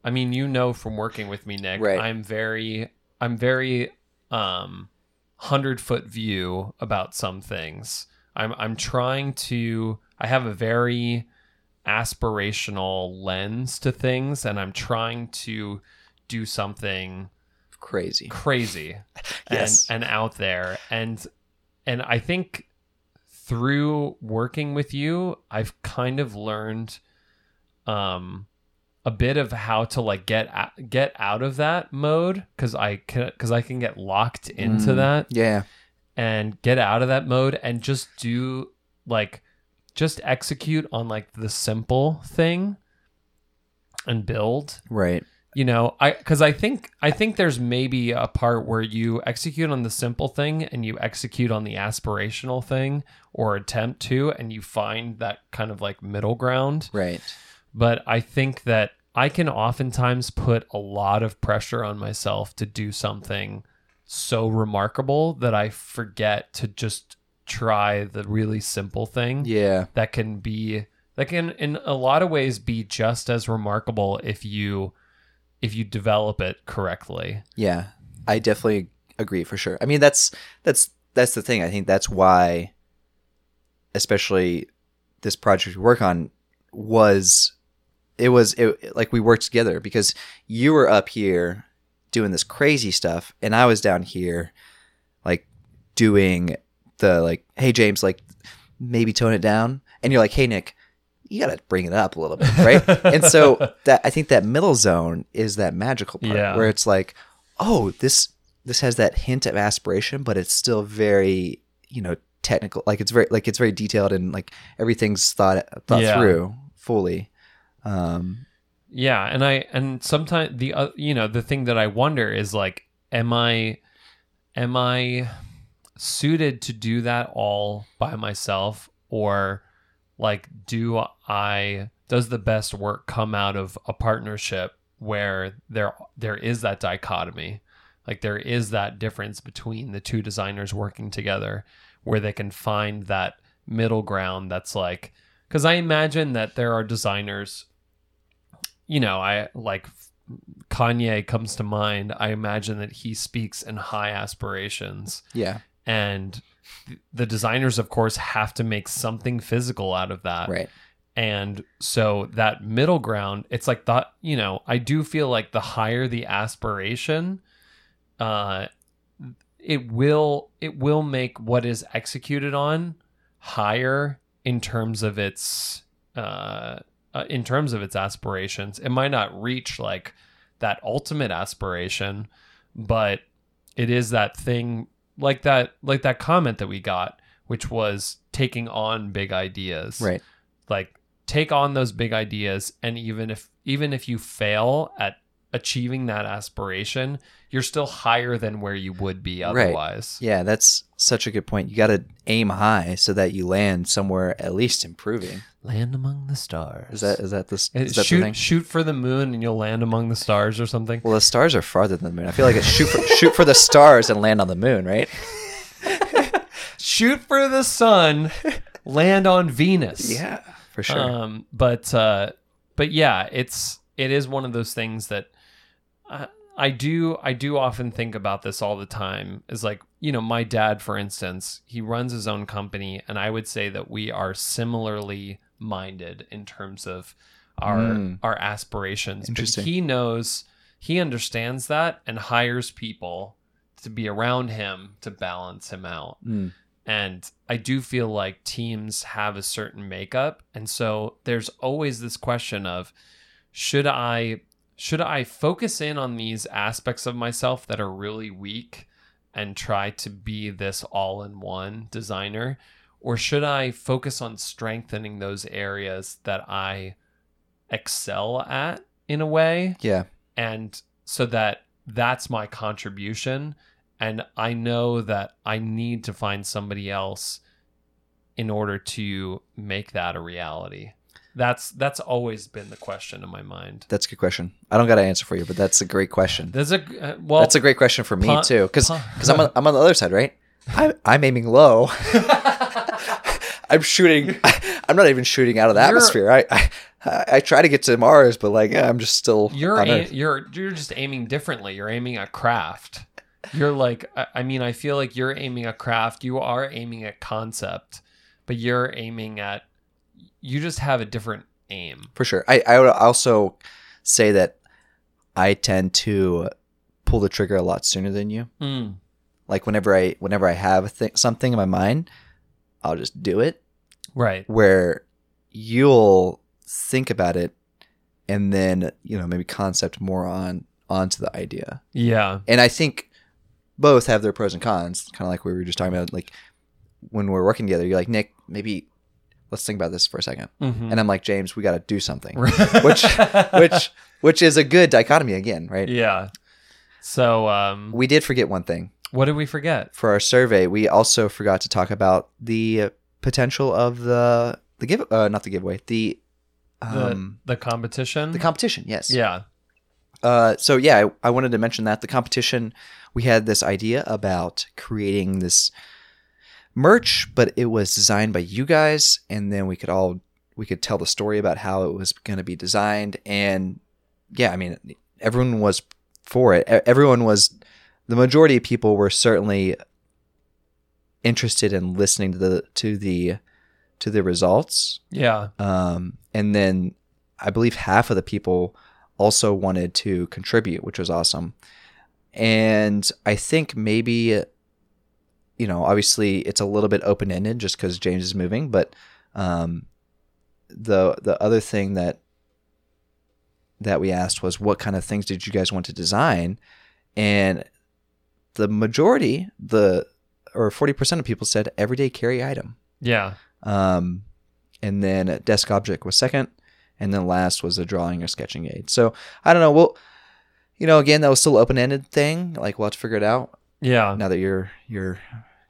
Speaker 2: I mean you know from working with me Nick
Speaker 1: Right.
Speaker 2: I'm very I'm very um 100 foot view about some things I'm I'm trying to I have a very aspirational lens to things and I'm trying to do something
Speaker 1: Crazy.
Speaker 2: crazy
Speaker 1: Yes.
Speaker 2: and and out there and and I think through working with you I've kind of learned um a bit of how to like get get out of that mode cuz I can cuz I can get locked into
Speaker 1: Mm,
Speaker 2: that
Speaker 1: Yeah.
Speaker 2: and get out of that mode and just do like just execute on like the simple thing and build
Speaker 1: Right.
Speaker 2: You know i because i think i think there's maybe a part where you execute on the simple thing and you execute on the aspirational thing or attempt to and you find that kind of like middle ground
Speaker 1: Right.
Speaker 2: but i think that i can oftentimes put a lot of pressure on myself to do something so remarkable that i forget to just try the really simple thing
Speaker 1: Yeah.
Speaker 2: that can be that can in a lot of ways be just as remarkable if you if you develop it correctly.
Speaker 1: Yeah, I definitely agree for sure. I mean, that's that's that's the thing. I think that's why, especially this project we work on, was it was it like we worked together because you were up here doing this crazy stuff, and I was down here, like doing the like, hey James, like maybe tone it down, and you're like, hey Nick, you got to bring it up a little bit, right? and so that I think that middle zone is that magical part
Speaker 2: Yeah.
Speaker 1: where it's like, oh, this this has that hint of aspiration, but it's still very, you know, technical. Like it's very like it's very detailed and like everything's thought thought
Speaker 2: Yeah.
Speaker 1: through fully. Um,
Speaker 2: Yeah, and I and sometimes the uh, you know the thing that I wonder is like, am I, am I suited to do that all by myself, or like do I does the best work come out of a partnership where there there is that dichotomy, like there is that difference between the two designers working together, where they can find that middle ground that's like because I imagine that there are designers you know, I like Kanye comes to mind. I imagine that he speaks in high aspirations,
Speaker 1: yeah,
Speaker 2: and the designers, of course, have to make something physical out of that.
Speaker 1: right.
Speaker 2: And so that middle ground, it's like that, you know, I do feel like the higher the aspiration, uh it will it will make what is executed on higher in terms of its uh, uh in terms of its aspirations. It might not reach like that ultimate aspiration, but it is that thing like that like that comment that we got which was taking on big ideas
Speaker 1: Right.
Speaker 2: like take on those big ideas and even if even if you fail at achieving that aspiration you're still higher than where you would be
Speaker 1: Right.
Speaker 2: otherwise
Speaker 1: Yeah, that's such a good point. You got to aim high so that you land somewhere at least improving.
Speaker 2: land among the stars
Speaker 1: Is that is that the, is
Speaker 2: It-
Speaker 1: that
Speaker 2: shoot
Speaker 1: thing?
Speaker 2: shoot for the moon and you'll land among the stars or something
Speaker 1: Well, the stars are farther than the moon. I feel like it's shoot for, shoot for the stars and land on the moon, right?
Speaker 2: shoot for the sun land on venus
Speaker 1: Yeah, for sure.
Speaker 2: Um, but uh, but yeah, it's it is one of those things that I, I do I do often think about this all the time. Is like you know my dad, for instance, he runs his own company, and I would say that we are similarly minded in terms of our
Speaker 1: Mm.
Speaker 2: our aspirations. But
Speaker 1: Interesting.
Speaker 2: he knows he understands that and hires people to be around him to balance him out.
Speaker 1: Mm.
Speaker 2: And I do feel like teams have a certain makeup. And so there's always this question of should I should I focus in on these aspects of myself that are really weak and try to be this all-in-one designer? Or should I focus on strengthening those areas that I excel at in a way?
Speaker 1: Yeah,
Speaker 2: and so that that's my contribution. And i know that i need to find somebody else in order to make that a reality that's that's always been the question in my mind
Speaker 1: that's a good question. I don't got an answer for you, but that's a great question.
Speaker 2: there's a uh, well
Speaker 1: that's a great question for me
Speaker 2: pun-
Speaker 1: too, because
Speaker 2: pun-
Speaker 1: I'm on, I'm on the other side, right? I'm, I'm aiming low. I'm shooting. I'm not even shooting out of the
Speaker 2: You're-
Speaker 1: atmosphere. I, I I try to get to Mars, but like yeah, I'm just still
Speaker 2: you're
Speaker 1: on
Speaker 2: a,
Speaker 1: Earth.
Speaker 2: you're you're just aiming differently you're aiming at craft you're like I, I mean i feel like you're aiming at craft you are aiming at concept but you're aiming at you just have a different aim
Speaker 1: for sure. I I would also say that I tend to pull the trigger a lot sooner than you.
Speaker 2: Mm.
Speaker 1: Like whenever I whenever I have a th- something in my mind, I'll just do it.
Speaker 2: right
Speaker 1: Where you'll think about it, and then you know maybe concept more on onto the idea.
Speaker 2: yeah
Speaker 1: And I think both have their pros and cons. Kind of like we were just talking about, like when we're working together, you're like Nick, maybe let's think about this for a 2nd
Speaker 2: Mhm.
Speaker 1: and I'm like James, we got to do something, which which which is a good dichotomy again, right?
Speaker 2: yeah so um
Speaker 1: We did forget one thing
Speaker 2: what did we forget
Speaker 1: for our survey. We also forgot to talk about the potential of the the give uh, not the giveaway the
Speaker 2: the,
Speaker 1: um
Speaker 2: the competition
Speaker 1: the competition. Yes.
Speaker 2: yeah
Speaker 1: Uh, so yeah, I, I wanted to mention that the competition. We had this idea about creating this merch, but it was designed by you guys, and then we could all we could tell the story about how it was going to be designed, and yeah, I mean, everyone was for it. Everyone was the majority of people were certainly interested in listening to the to the to the results
Speaker 2: yeah
Speaker 1: um, and then I believe half of the people also wanted to contribute, which was awesome. And I think maybe, you know, obviously it's a little bit open ended just because James is moving, but um, the the other thing that that we asked was what kind of things did you guys want to design? And the majority the or 40% of people said everyday carry item.
Speaker 2: Yeah.
Speaker 1: um, and then desk object was second and then last was a drawing or sketching aid. So i don't know well you know again that was still open-ended thing like we'll have to figure it out
Speaker 2: Yeah.
Speaker 1: now that you're you're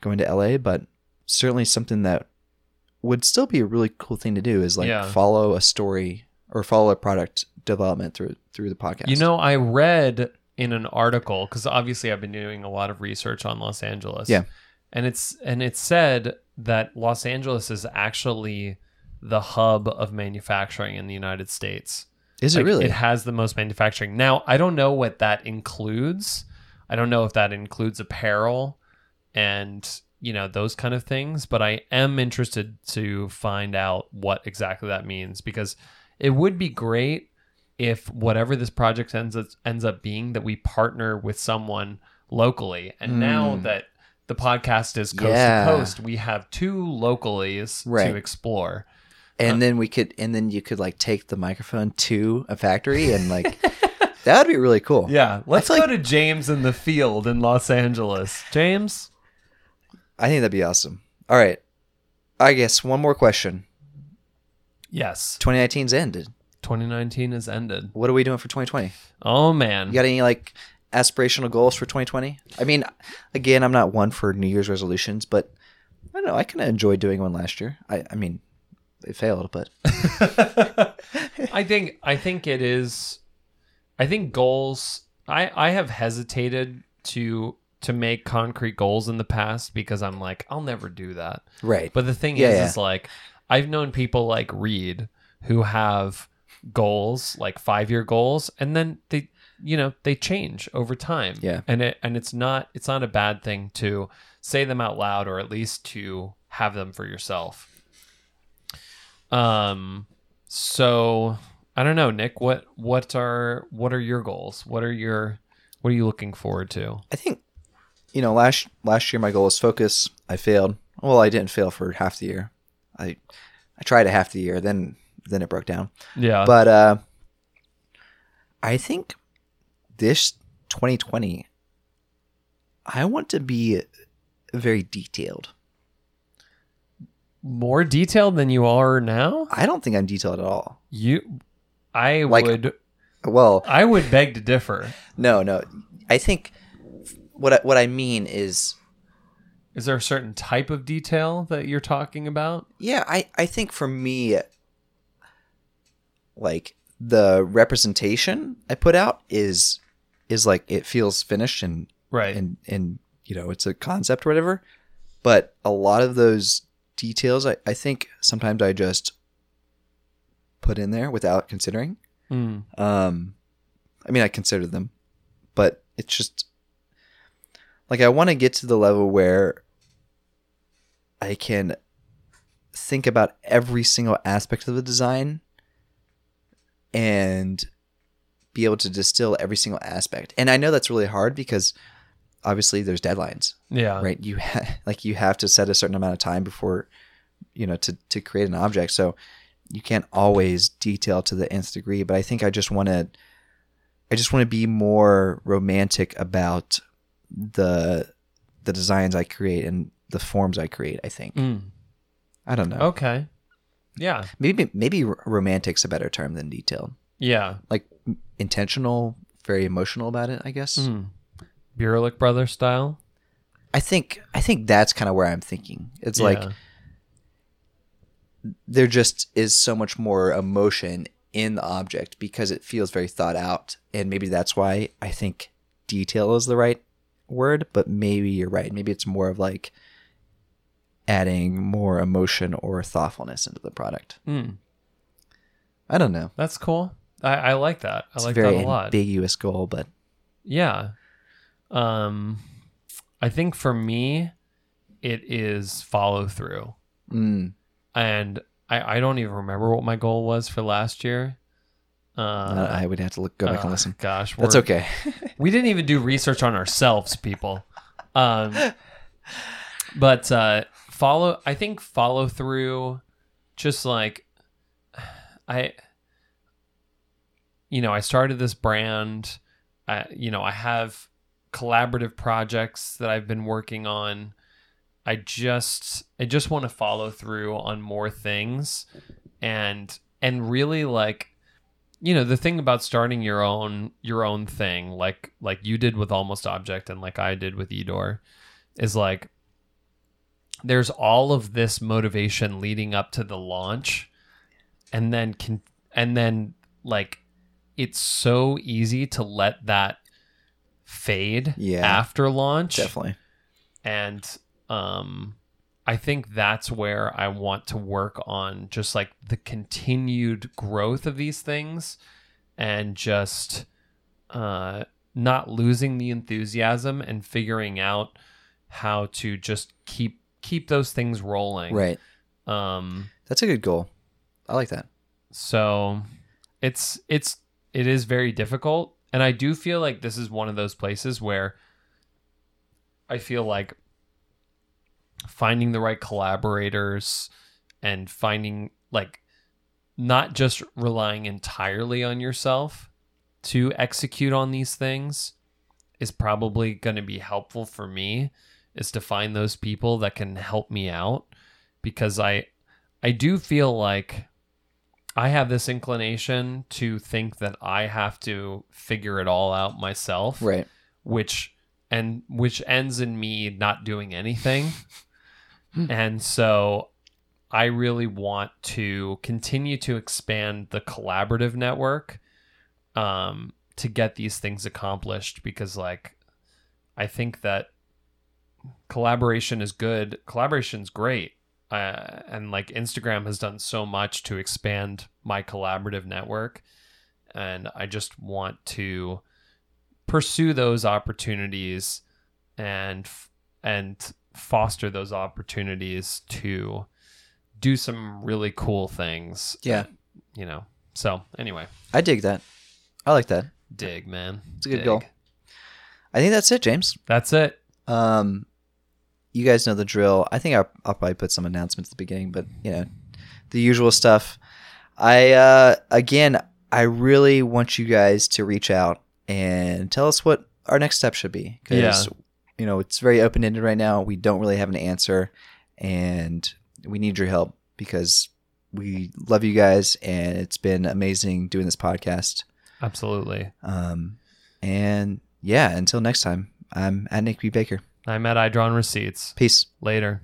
Speaker 1: going to la but certainly something that would still be a really cool thing to do is like
Speaker 2: Yeah.
Speaker 1: follow a story or follow a product development through through the podcast
Speaker 2: You know, I read in an article because obviously I've been doing a lot of research on Los Angeles.
Speaker 1: Yeah.
Speaker 2: and it's and it said that Los Angeles is actually the hub of manufacturing in the United States.
Speaker 1: is
Speaker 2: Like,
Speaker 1: it really
Speaker 2: It has the most manufacturing. Now, I don't know what that includes. I don't know if that includes apparel and you know those kind of things, but I am interested to find out what exactly that means because it would be great if whatever this project ends up, ends up being that we partner with someone locally. And now
Speaker 1: Mm.
Speaker 2: that the podcast is coast
Speaker 1: Yeah.
Speaker 2: to coast, we have two localies
Speaker 1: Right.
Speaker 2: to explore.
Speaker 1: and then we could and then you could like take the microphone to a factory and like that would be really cool
Speaker 2: Yeah, let's
Speaker 1: feel
Speaker 2: go to James in the field in Los Angeles. James?
Speaker 1: i think that'd be awesome all right i guess one more question
Speaker 2: Yes.
Speaker 1: 2019's ended
Speaker 2: 2019 has ended.
Speaker 1: what are we doing for 2020
Speaker 2: Oh man.
Speaker 1: You got any like aspirational goals for 2020? I mean, again, I'm not one for New Year's resolutions, but I don't know. I kind of enjoyed doing one last year. I, I mean, it failed, but
Speaker 2: I think I think it is I think goals I I have hesitated to to make concrete goals in the past because I'm like I'll never do that.
Speaker 1: right.
Speaker 2: But the thing
Speaker 1: Yeah,
Speaker 2: is
Speaker 1: yeah.
Speaker 2: is like I've known people like Reed who have goals, like 5-year goals and then they you know, they change over time.
Speaker 1: Yeah.
Speaker 2: And it and it's not it's not a bad thing to say them out loud or at least to have them for yourself. Um so I don't know, Nick, what what are what are your goals? What are your what are you looking forward to?
Speaker 1: I think you know last last year my goal was focus. I failed. Well, I didn't fail for half the year. I I tried a half the year, then then it broke down.
Speaker 2: Yeah.
Speaker 1: But uh I think this 2020 I want to be very detailed.
Speaker 2: more detailed than you are now?
Speaker 1: I don't think I'm detailed at all.
Speaker 2: You I
Speaker 1: Like-
Speaker 2: would
Speaker 1: Well,
Speaker 2: I would beg to differ.
Speaker 1: no, no. I think what I, what I mean is
Speaker 2: Is there a certain type of detail that you're talking about?
Speaker 1: yeah, I I think for me like the representation I put out is is like it feels finished and
Speaker 2: Right.
Speaker 1: and and you know it's a concept or whatever but a lot of those details I, I think sometimes i just put in there without considering
Speaker 2: Mm.
Speaker 1: um i mean i consider them but it's just like i want to get to the level where i can think about every single aspect of the design and be able to distill every single aspect and i know that's really hard because obviously there's deadlines
Speaker 2: Yeah.
Speaker 1: right you ha- like you have to set a certain amount of time before you know to to create an object so you can't always detail to the nth degree but i think i just want to i just want to be more romantic about the the designs i create and the forms i create i think
Speaker 2: Mm.
Speaker 1: i don't know
Speaker 2: Okay. Yeah.
Speaker 1: maybe maybe romantic's a better term than detailed
Speaker 2: Yeah.
Speaker 1: like intentional very emotional about it i guess
Speaker 2: Mm. Bouroullec Brothers style.
Speaker 1: i think i think that's kind of where i'm thinking it's like
Speaker 2: Yeah.
Speaker 1: There just is so much more emotion in the object because it feels very thought out and maybe that's why i think detail is the right word but maybe you're right maybe it's more of like adding more emotion or thoughtfulness into the product
Speaker 2: Mm.
Speaker 1: i don't know
Speaker 2: That's cool. I, I like that. I
Speaker 1: it's
Speaker 2: like that a lot.
Speaker 1: ambiguous goal but
Speaker 2: Yeah. Um I think for me it is follow through.
Speaker 1: mm,
Speaker 2: And I, I don't even remember what my goal was for last year. Uh,
Speaker 1: i would have to look go back
Speaker 2: uh,
Speaker 1: and listen
Speaker 2: Gosh,
Speaker 1: that's okay
Speaker 2: We didn't even do research on ourselves, people. Um, but uh, follow, I think follow through, just like I you know, I started this brand. I, you know, I have collaborative projects that I've been working on. I just I just want to follow through on more things and and really like you know the thing about starting your own your own thing like like you did with almost object and like I did with Edor is like there's all of this motivation leading up to the launch and then can and then like it's so easy to let that fade
Speaker 1: Yeah.
Speaker 2: after launch
Speaker 1: Definitely.
Speaker 2: and um i think that's where i want to work on just like the continued growth of these things and just uh not losing the enthusiasm and figuring out how to just keep keep those things rolling
Speaker 1: Right.
Speaker 2: um
Speaker 1: That's a good goal. I like that.
Speaker 2: so it's it's it is very difficult and I do feel like this is one of those places where I feel like finding the right collaborators and finding like not just relying entirely on yourself to execute on these things is probably going to be helpful for me is to find those people that can help me out because I I do feel like I have this inclination to think that I have to figure it all out myself,
Speaker 1: Right.
Speaker 2: which and which ends in me not doing anything. And so I really want to continue to expand the collaborative network um to get these things accomplished because like I think that collaboration is good. Collaboration's great. Uh, and like Instagram has done so much to expand my collaborative network and I just want to pursue those opportunities and and foster those opportunities to do some really cool things.
Speaker 1: Yeah.
Speaker 2: You know. So, anyway,
Speaker 1: I dig that. I like that.
Speaker 2: dig, man.
Speaker 1: It's a good
Speaker 2: Dig.
Speaker 1: goal. I think that's it, James.
Speaker 2: That's it.
Speaker 1: Um, you guys know the drill. I think I'll, I'll probably put some announcements at the beginning, but you know, the usual stuff. I uh, again, I really want you guys to reach out and tell us what our next step should be because
Speaker 2: Yeah.
Speaker 1: You know it's very open ended right now. We don't really have an answer, and we need your help because we love you guys, and it's been amazing doing this podcast.
Speaker 2: Absolutely.
Speaker 1: Um, and yeah, until next time, I'm at Nick P. Baker.
Speaker 2: I'm at I Draw On Receipts.
Speaker 1: Peace.
Speaker 2: Later.